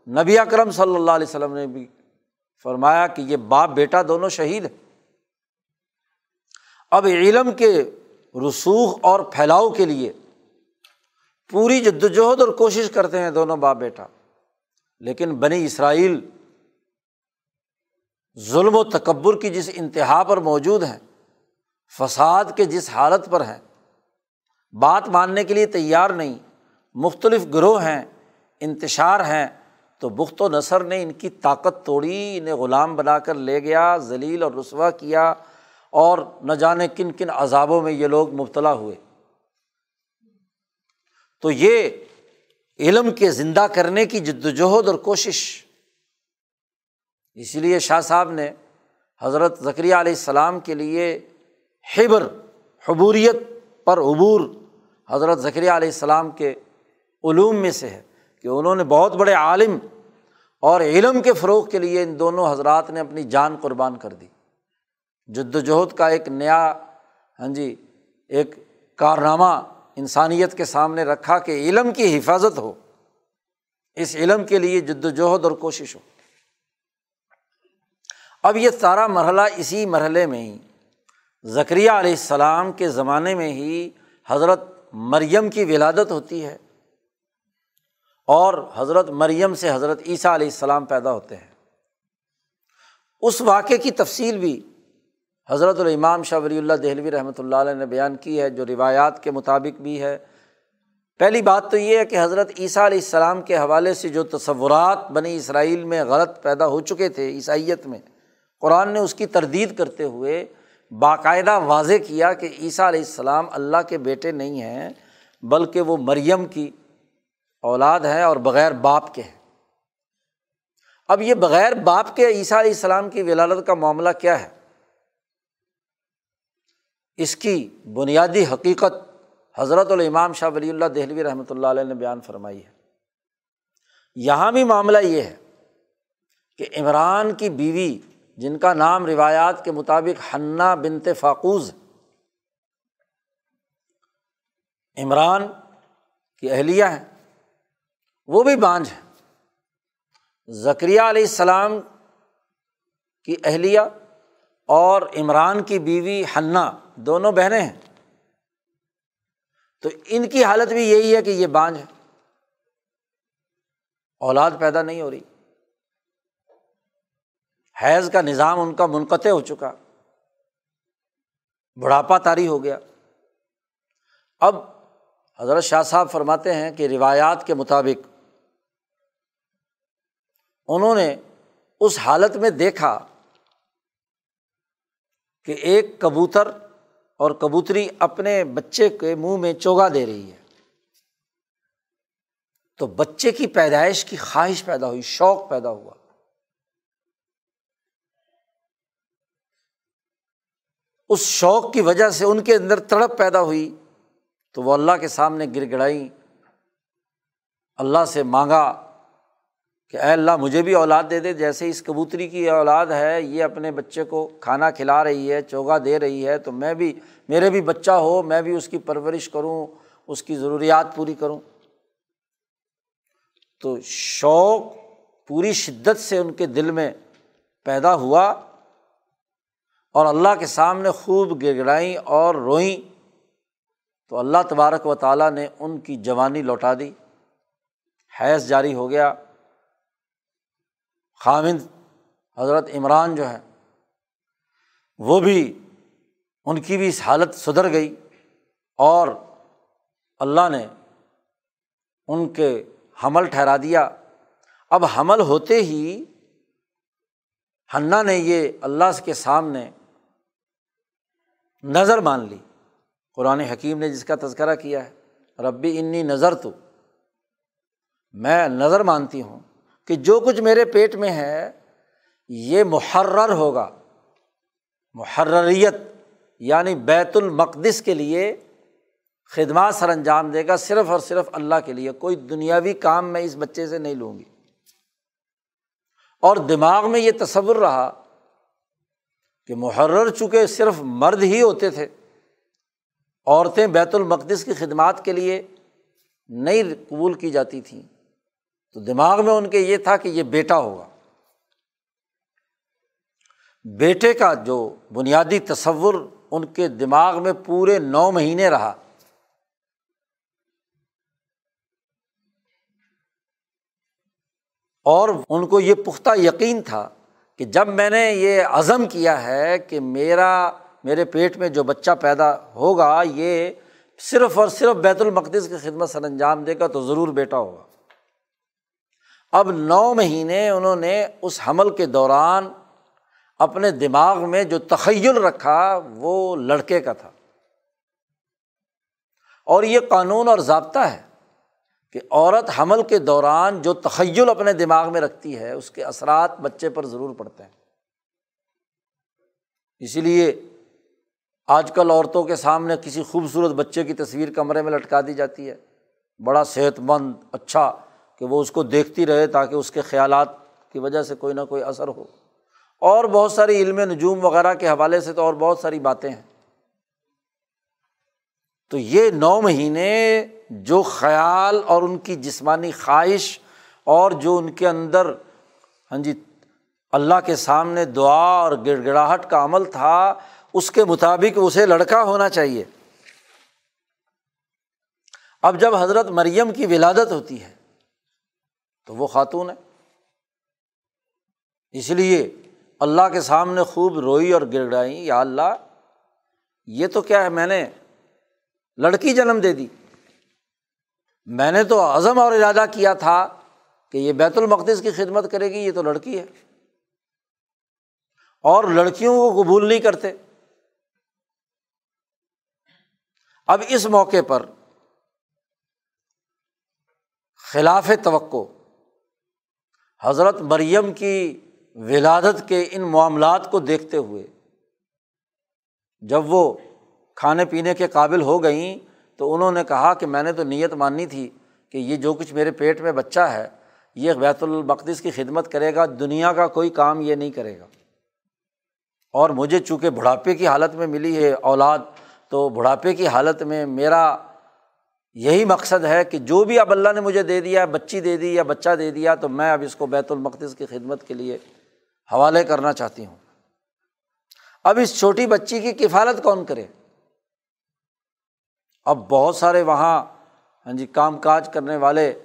نبی اکرم صلی اللہ علیہ وسلم نے بھی فرمایا کہ یہ باپ بیٹا دونوں شہید ہیں۔ اب علم کے رسوخ اور پھیلاؤ کے لیے پوری جد وجہد اور کوشش کرتے ہیں دونوں باپ بیٹا۔ لیکن بنی اسرائیل ظلم و تکبر کی جس انتہا پر موجود ہیں فساد کے جس حالت پر ہیں، بات ماننے کے لیے تیار نہیں، مختلف گروہ ہیں، انتشار ہیں، تو بخت و نثر نے ان کی طاقت توڑی، انہیں غلام بنا کر لے گیا، ذلیل اور رسوا کیا، اور نہ جانے کن کن عذابوں میں یہ لوگ مبتلا ہوئے۔ تو یہ علم کے زندہ کرنے کی جد وجہد اور کوشش۔ اسی لیے شاہ صاحب نے حضرت ذکریہ علیہ السلام کے لیے حبر، حبوریت پر عبور حضرت ذکریہ علیہ السلام کے علوم میں سے ہے کہ انہوں نے بہت بڑے عالم اور علم کے فروغ کے لیے ان دونوں حضرات نے اپنی جان قربان کر دی۔ جد وجہد کا ایک نیا ہاں جی ایک کارنامہ انسانیت کے سامنے رکھا کہ علم کی حفاظت ہو۔ اس علم کے لیے جد وجہد اور کوشش ہو۔ اب یہ سارا مرحلہ اسی مرحلے میں ہی ذکریہ علیہ السلام کے زمانے میں ہی حضرت مریم کی ولادت ہوتی ہے اور حضرت مریم سے حضرت عیسیٰ علیہ السلام پیدا ہوتے ہیں۔ اس واقعے کی تفصیل بھی حضرت الامام شاہ ولی اللہ دہلوی رحمۃ اللہ علیہ نے بیان کی ہے، جو روایات کے مطابق بھی ہے۔ پہلی بات تو یہ ہے کہ حضرت عیسیٰ علیہ السلام کے حوالے سے جو تصورات بنی اسرائیل میں غلط پیدا ہو چکے تھے عیسائیت میں، قرآن نے اس کی تردید کرتے ہوئے باقاعدہ واضح کیا کہ عیسیٰ علیہ السلام اللہ کے بیٹے نہیں ہیں، بلکہ وہ مریم کی اولاد ہیں اور بغیر باپ کے ہیں۔ اب یہ بغیر باپ کے عیسیٰ علیہ السلام کی ولادت کا معاملہ کیا ہے؟ اس کی بنیادی حقیقت حضرت الامام شاہ ولی اللہ دہلوی رحمۃ اللہ علیہ نے بیان فرمائی ہے۔ یہاں بھی معاملہ یہ ہے کہ عمران کی بیوی جن کا نام روایات کے مطابق ہنّا بنت فاقوز عمران کی اہلیہ ہیں، وہ بھی بانجھ ہے ذکریہ علیہ السلام کی اہلیہ اور عمران کی بیوی ہنّا دونوں بہنیں ہیں۔ تو ان کی حالت بھی یہی ہے کہ یہ بانجھ ہے اولاد پیدا نہیں ہو رہی۔ حیض کا نظام ان کا منقطع ہو چکا۔ بڑھاپا تاری ہو گیا۔ اب حضرت شاہ صاحب فرماتے ہیں کہ روایات کے مطابق انہوں نے اس حالت میں دیکھا کہ ایک کبوتر اور کبوتری اپنے بچے کے منہ میں چوگا دے رہی ہے۔ تو بچے کی پیدائش کی خواہش پیدا ہوئی، شوق پیدا ہوا۔ اس شوق کی وجہ سے ان کے اندر تڑپ پیدا ہوئی تو وہ اللہ کے سامنے گر گڑائی اللہ سے مانگا کہ اے اللہ مجھے بھی اولاد دے دے، جیسے اس کبوتری کی اولاد ہے، یہ اپنے بچے کو کھانا کھلا رہی ہے، چوگا دے رہی ہے، تو میں بھی، میرے بھی بچہ ہو، میں بھی اس کی پرورش کروں، اس کی ضروریات پوری کروں۔ تو شوق پوری شدت سے ان کے دل میں پیدا ہوا۔ اور اللہ کے سامنے خوب گڑائیں اور روئیں، تو اللہ تبارک و تعالیٰ نے ان کی جوانی لوٹا دی۔ حیض جاری ہو گیا۔ خامند حضرت عمران جو ہے، وہ بھی ان کی بھی اس حالت سدھر گئی اور اللہ نے ان کے حمل ٹھہرا دیا۔ اب حمل ہوتے ہی ہنّا نے یہ اللہ کے سامنے نظر مان لی۔ قرآن حکیم نے جس کا تذکرہ کیا ہے، ربی انی نظر تو میں نظر مانتی ہوں کہ جو کچھ میرے پیٹ میں ہے، یہ محرر ہوگا۔ محرریت یعنی بیت المقدس کے لیے خدمات سر انجام دے گا، صرف اور صرف اللہ کے لیے۔ کوئی دنیاوی کام میں اس بچے سے نہیں لوں گی۔ اور دماغ میں یہ تصور رہا کہ محرر چونکہ صرف مرد ہی ہوتے تھے، عورتیں بیت المقدس کی خدمات کے لیے نہیں قبول کی جاتی تھیں۔ تو دماغ میں ان کے یہ تھا کہ یہ بیٹا ہوگا۔ بیٹے کا جو بنیادی تصور ان کے دماغ میں پورے نو مہینے رہا۔ اور ان کو یہ پختہ یقین تھا کہ جب میں نے یہ عزم کیا ہے کہ میرا، میرے پیٹ میں جو بچہ پیدا ہوگا، یہ صرف اور صرف بیت المقدس کی خدمت سر انجام دے گا تو ضرور بیٹا ہوگا۔ اب نو مہینے انہوں نے اس حمل کے دوران اپنے دماغ میں جو تخیل رکھا، وہ لڑکے کا تھا۔ اور یہ قانون اور ضابطہ ہے۔ کہ عورت حمل کے دوران جو تخیل اپنے دماغ میں رکھتی ہے، اس کے اثرات بچے پر ضرور پڑتے ہیں۔ اسی لیے آج کل عورتوں کے سامنے کسی خوبصورت بچے کی تصویر کمرے میں لٹکا دی جاتی ہے۔ بڑا صحت مند اچھا کہ وہ اس کو دیکھتی رہے تاکہ اس کے خیالات کی وجہ سے کوئی نہ کوئی اثر ہو۔ اور بہت ساری علم نجوم وغیرہ کے حوالے سے تو اور بہت ساری باتیں ہیں۔ تو یہ نو مہینے جو خیال اور ان کی جسمانی خواہش اور جو ان کے اندر ہاں جی اللہ کے سامنے دعا اور گڑ گڑاہٹ کا عمل تھا، اس کے مطابق اسے لڑکا ہونا چاہیے۔ اب جب حضرت مریم کی ولادت ہوتی ہے، تو وہ خاتون ہے۔ اس لیے اللہ کے سامنے خوب روئی اور گڑائی یا اللہ، یہ تو کیا ہے، میں نے لڑکی جنم دے دی۔ میں نے تو عزم اور ارادہ کیا تھا کہ یہ بیت المقدس کی خدمت کرے گی، یہ تو لڑکی ہے۔ اور لڑکیوں کو قبول نہیں کرتے۔ اب اس موقع پر خلاف توقع حضرت مریم کی ولادت کے ان معاملات کو دیکھتے ہوئے جب وہ کھانے پینے کے قابل ہو گئیں تو انہوں نے کہا کہ میں نے تو نیت ماننی تھی کہ یہ جو کچھ میرے پیٹ میں بچہ ہے، یہ بیت المقدس کی خدمت کرے گا، دنیا کا کوئی کام یہ نہیں کرے گا۔ اور مجھے چونکہ بڑھاپے کی حالت میں ملی ہے اولاد، تو بڑھاپے کی حالت میں میرا یہی مقصد ہے کہ جو بھی اب اللہ نے مجھے دے دیا، بچی دے دی یا بچہ دے دیا، تو میں اب اس کو بیت المقدس کی خدمت کے لیے حوالے کرنا چاہتی ہوں۔ اب اس چھوٹی بچی کی کفالت کون کرے؟ اب بہت سارے وہاں ہاں جی کام کاج کرنے والے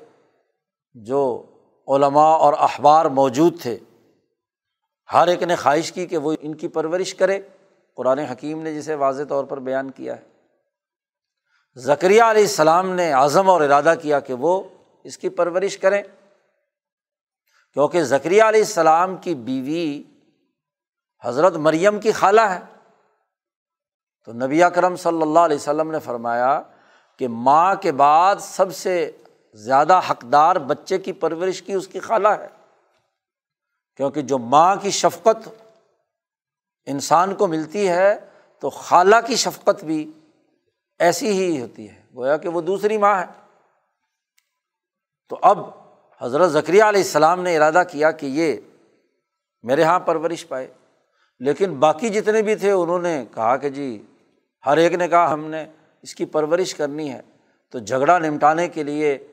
جو علماء اور اخبار موجود تھے، ہر ایک نے خواہش کی کہ وہ ان کی پرورش کرے۔ قرآن حکیم نے جسے واضح طور پر بیان کیا ہے۔ ذکریہ علیہ السلام نے اعظم اور ارادہ کیا کہ وہ اس کی پرورش کریں۔ کیونکہ ذکریہ علیہ السلام کی بیوی حضرت مریم کی خالہ ہے۔ تو نبی اکرم صلی اللہ علیہ وسلم نے فرمایا کہ ماں کے بعد سب سے زیادہ حقدار بچے کی پرورش کی اس کی خالہ ہے۔ کیونکہ جو ماں کی شفقت انسان کو ملتی ہے تو خالہ کی شفقت بھی ایسی ہی ہوتی ہے، گویا کہ وہ دوسری ماں ہے۔ تو اب حضرت ذکریہ علیہ السلام نے ارادہ کیا کہ یہ میرے یہاں پرورش پائے۔ لیکن باقی جتنے بھی تھے، انہوں نے کہا کہ جی ہر ایک نے کہا ہم نے اس کی پرورش کرنی ہے۔ تو جھگڑا نمٹانے کے لیے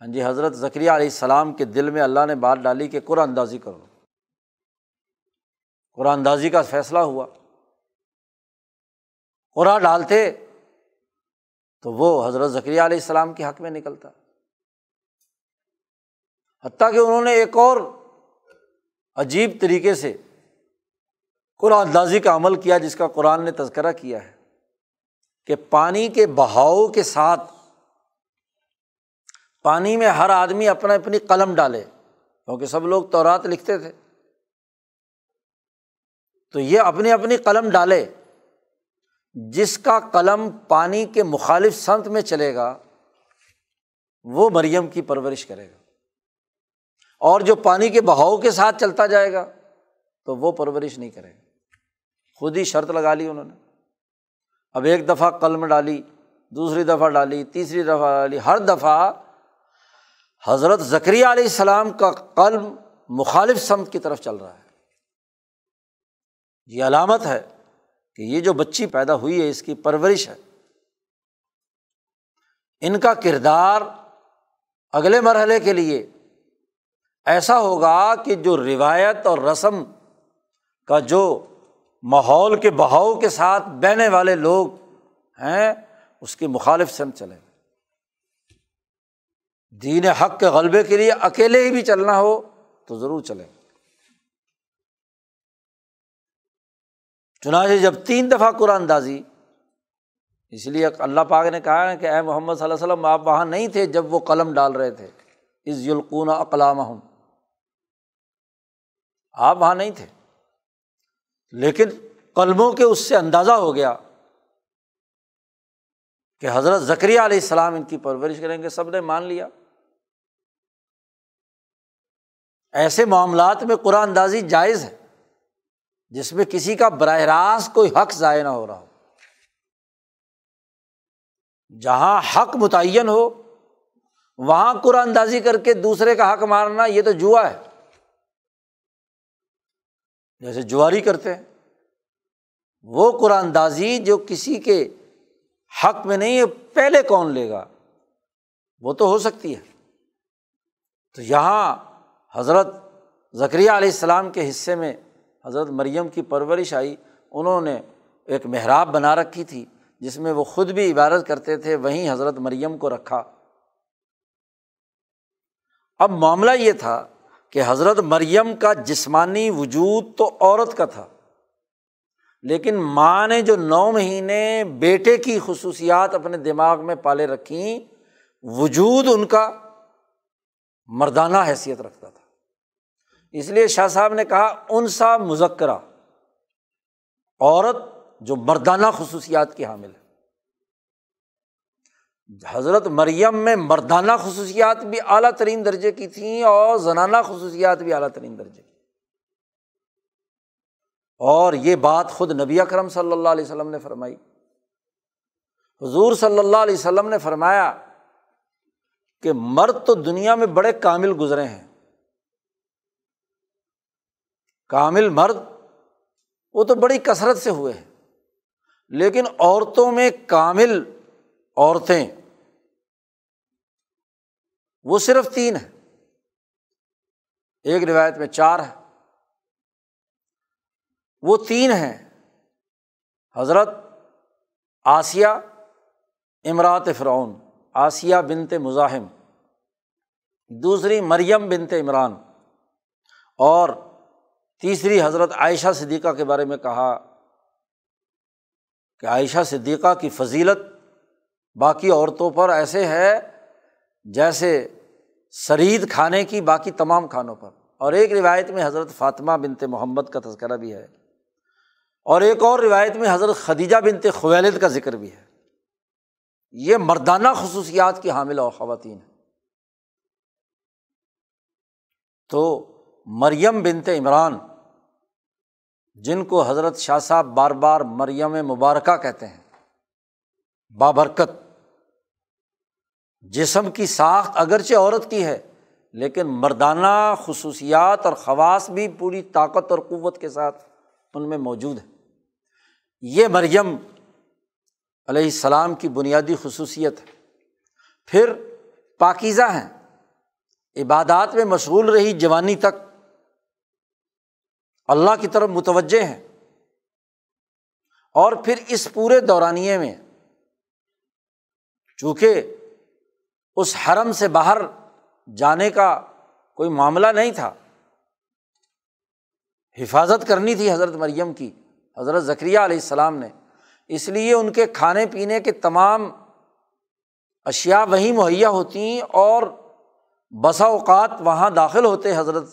ہاں جی حضرت ذکریہ علیہ السلام کے دل میں اللہ نے بات ڈالی کہ قرآن اندازی کرو۔ قرآن اندازی کا فیصلہ ہوا۔ قرآن ڈالتے تو وہ حضرت ذکریہ علیہ السلام کے حق میں نکلتا۔ حتیٰ کہ انہوں نے ایک اور عجیب طریقے سے قرآن اندازی کا عمل کیا جس کا قرآن نے تذکرہ کیا ہے۔ کہ پانی کے بہاؤ کے ساتھ پانی میں ہر آدمی اپنا اپنی قلم ڈالے، کیونکہ سب لوگ تو رات لکھتے تھے۔ تو یہ اپنی اپنی قلم ڈالے، جس کا قلم پانی کے مخالف سمت میں چلے گا، وہ مریم کی پرورش کرے گا۔ اور جو پانی کے بہاؤ کے ساتھ چلتا جائے گا، تو وہ پرورش نہیں کرے گا۔ خود ہی شرط لگا لی انہوں نے۔ اب ایک دفعہ قلم ڈالی، دوسری دفعہ ڈالی، تیسری دفعہ ڈالی، ہر دفعہ حضرت ذکریہ علیہ السلام کا قلم مخالف سمت کی طرف چل رہا ہے۔ یہ علامت ہے کہ یہ جو بچی پیدا ہوئی ہے، اس کی پرورش ہے۔ ان کا کردار اگلے مرحلے کے لیے ایسا ہوگا کہ جو روایت اور رسم کا جو ماحول کے بہاؤ کے ساتھ بہنے والے لوگ ہیں، اس کی مخالف سمت چلیں۔ دین حق کے غلبے کے لیے اکیلے ہی بھی چلنا ہو تو ضرور چلیں۔ چنانچہ جب تین دفعہ قرآن اندازی، اس لیے اللہ پاک نے کہا ہے کہ اے محمد صلی اللہ علیہ وسلم، آپ وہاں نہیں تھے جب وہ قلم ڈال رہے تھے۔ اس یلقون اقلام آپ وہاں نہیں تھے۔ لیکن قلموں کے اس سے اندازہ ہو گیا کہ حضرت ذکریہ علیہ السلام ان کی پرورش کریں گے، سب نے مان لیا۔ ایسے معاملات میں قرآن اندازی جائز ہے جس میں کسی کا براہ راست کوئی حق ضائع نہ ہو رہا ہو۔ جہاں حق متعین ہو، وہاں قرآن اندازی کر کے دوسرے کا حق مارنا یہ تو جوا ہے۔ جیسے جواری کرتے ہیں، وہ قرآن اندازی جو کسی کے حق میں نہیں ہے، پہلے کون لے گا؟ وہ تو ہو سکتی ہے۔ تو یہاں حضرت ذکریہ علیہ السلام کے حصے میں حضرت مریم کی پرورش آئی۔ انہوں نے ایک محراب بنا رکھی تھی، جس میں وہ خود بھی عبادت کرتے تھے، وہیں حضرت مریم کو رکھا۔ اب معاملہ یہ تھا کہ حضرت مریم کا جسمانی وجود تو عورت کا تھا، لیکن ماں نے جو نو مہینے بیٹے کی خصوصیات اپنے دماغ میں پالے رکھیں، وجود ان کا مردانہ حیثیت رکھتا تھا۔ اس لیے شاہ صاحب نے کہا ان سا مذکرہ، عورت جو مردانہ خصوصیات کی حامل ہے۔ حضرت مریم میں مردانہ خصوصیات بھی اعلیٰ ترین درجے کی تھیں اور زنانہ خصوصیات بھی اعلیٰ ترین درجے کی اور یہ بات خود نبی اکرم صلی اللہ علیہ وسلم نے فرمائی۔ حضور صلی اللہ علیہ وسلم نے فرمایا کہ مرد تو دنیا میں بڑے کامل گزرے ہیں۔ کامل مرد وہ تو بڑی کثرت سے ہوئے ہیں، لیکن عورتوں میں کامل عورتیں۔ وہ صرف تین ہیں۔ ایک روایت میں چار ہے وہ تین ہیں۔ حضرت آسیہ امرات فرعون، آسیہ بنت مزاحم، دوسری مریم بنت عمران اور تیسری حضرت عائشہ صدیقہ کے بارے میں کہا کہ عائشہ صدیقہ کی فضیلت باقی عورتوں پر ایسے ہے جیسے سرید کھانے کی باقی تمام کھانوں پر۔ اور ایک روایت میں حضرت فاطمہ بنت محمد کا تذکرہ بھی ہے۔ اور ایک اور روایت میں حضرت خدیجہ بنت خویلد کا ذکر بھی ہے۔ یہ مردانہ خصوصیات کی حامل اور خواتین ہیں۔ تو مریم بنت عمران، جن کو حضرت شاہ صاحب بار بار مریم مبارکہ کہتے ہیں، بابرکت جسم کی ساخت اگرچہ عورت کی ہے، لیکن مردانہ خصوصیات اور خواص بھی پوری طاقت اور قوت کے ساتھ ان میں موجود ہے یہ مریم علیہ السلام کی بنیادی خصوصیت ہے۔ پھر پاکیزہ ہیں۔ عبادات میں مشغول رہی جوانی تک اللہ کی طرف متوجہ ہیں۔ اور پھر اس پورے دورانیے میں چونکہ اس حرم سے باہر جانے کا کوئی معاملہ نہیں تھا۔ حفاظت کرنی تھی حضرت مریم کی، حضرت ذکریہ علیہ السلام نے۔ اس لیے ان کے کھانے پینے کے تمام اشیا وہیں مہیا ہوتی اور بسا اوقات وہاں داخل ہوتے حضرت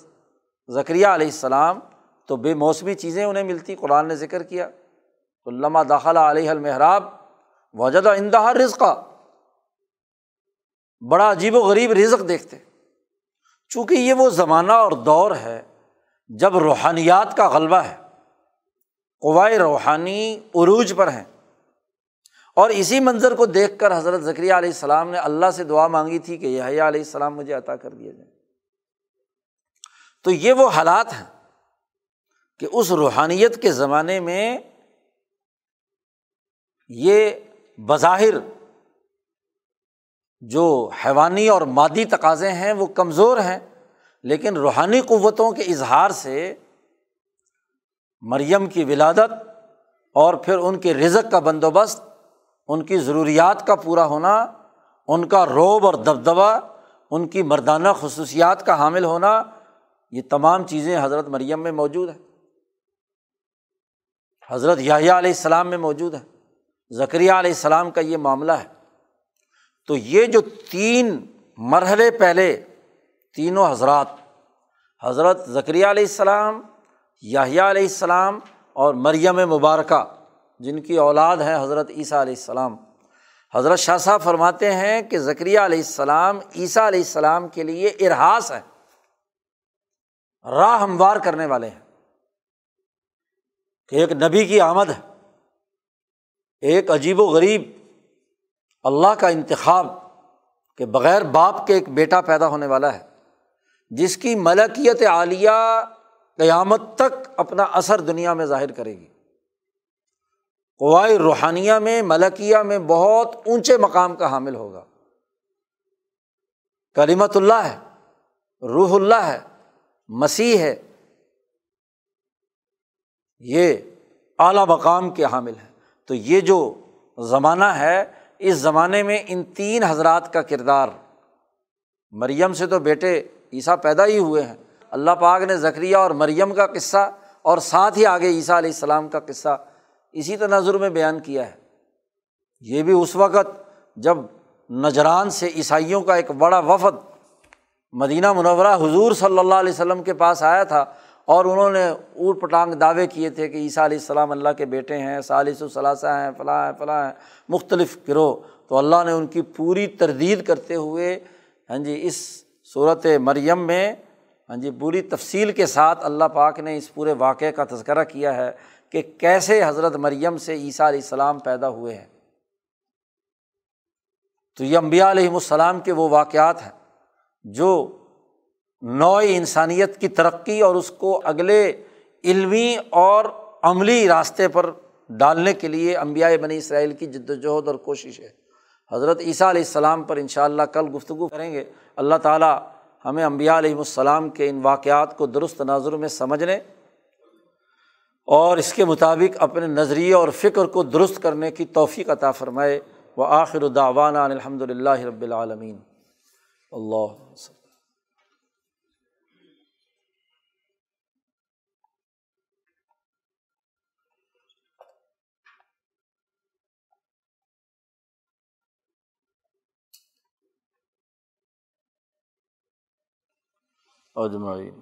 ذکریہ علیہ السلام۔ تو بے موسمی چیزیں انہیں ملتی، قرآن نے ذکر کیا۔ تو داخلہ علیہ المحراب، وجد اندہا رزقہ بڑا عجیب و غریب رزق دیکھتے چونکہ یہ وہ زمانہ اور دور ہے جب روحانیات کا غلبہ ہے۔ قوائے روحانی عروج پر ہیں۔ اور اسی منظر کو دیکھ کر حضرت ذکریہ علیہ السلام نے اللہ سے دعا مانگی تھی کہ یہ علیہ السلام مجھے عطا کر دیا جائے۔ تو یہ وہ حالات ہیں کہ اس روحانیت کے زمانے میں یہ بظاہر جو حیوانی اور مادی تقاضے ہیں وہ کمزور ہیں، لیکن روحانی قوتوں کے اظہار سے مریم کی ولادت اور پھر ان کے رزق کا بندوبست، ان کی ضروریات کا پورا ہونا، ان کا روب اور دبدبا ان کی مردانہ خصوصیات کا حامل ہونا، یہ تمام چیزیں حضرت مریم میں موجود ہیں۔ حضرت یاہیا علیہ السلام میں موجود ہے ذکریہ علیہ السلام کا یہ معاملہ ہے۔ تو یہ جو تین مرحلے پہلے، تینوں حضرات، حضرت ذکریہ علیہ السلام یاہیا علیہ السلام اور مریم مبارکہ، جن کی اولاد ہے حضرت عیسیٰ علیہ السلام۔ حضرت شاہ صاحب فرماتے ہیں کہ ذکریہ علیہ السلام عیسیٰ علیہ السلام کے لیے ارحاس ہے راہ ہموار کرنے والے ہیں۔ کہ ایک نبی کی آمد ہے، ایک عجیب و غریب اللہ کا انتخاب کہ بغیر باپ کے ایک بیٹا پیدا ہونے والا ہے، جس کی ملکیت عالیہ قیامت تک اپنا اثر دنیا میں ظاہر کرے گی۔ قوائے روحانیہ میں، ملکیہ میں بہت اونچے مقام کا حامل ہوگا۔ کریمت اللہ ہے، روح اللہ ہے، مسیح ہے۔ یہ اعلیٰ مقام کے حامل ہے تو یہ جو زمانہ ہے اس زمانے میں ان تین حضرات کا کردار۔ مریم سے تو بیٹے عیسیٰ پیدا ہی ہوئے ہیں۔ اللہ پاک نے ذکریہ اور مریم کا قصہ اور ساتھ ہی آگے عیسیٰ علیہ السلام کا قصہ اسی تناظر میں بیان کیا ہے۔ یہ بھی اس وقت جب نجران سے عیسائیوں کا ایک بڑا وفد مدینہ منورہ حضور صلی اللہ علیہ وسلم کے پاس آیا تھا۔ اور انہوں نے اوٹ پٹانگ دعوے کیے تھے کہ عیسیٰ علیہ السلام اللہ کے بیٹے ہیں، سالس و ثلاثہ ہیں، فلاں ہیں فلاں ہیں، مختلف گروہ۔ تو اللہ نے ان کی پوری تردید کرتے ہوئے ہاں جی اس صورت مریم میں ہاں جی پوری تفصیل کے ساتھ اللہ پاک نے اس پورے واقعے کا تذکرہ کیا ہے کہ کیسے حضرت مریم سے عیسیٰ علیہ السلام پیدا ہوئے ہیں۔ تو یہ امبیا علیہم السلام کے وہ واقعات ہیں جو نوع انسانیت کی ترقی اور اس کو اگلے علمی اور عملی راستے پر ڈالنے کے لیے امبیا بنی اسرائیل کی جد وجہد اور کوشش ہے۔ حضرت عیسیٰ علیہ السلام پر ان شاء اللہ کل گفتگو کریں گے۔ اللہ تعالیٰ ہمیں امبیا علیہم السلام کے ان واقعات کو درست ناظر میں سمجھنے اور اس کے مطابق اپنے نظریے اور فکر کو درست کرنے کی توفیق عطا فرمائے۔ وہ آخر الداوانہ الحمد للہ رب العالمین۔ اللہ اجمعین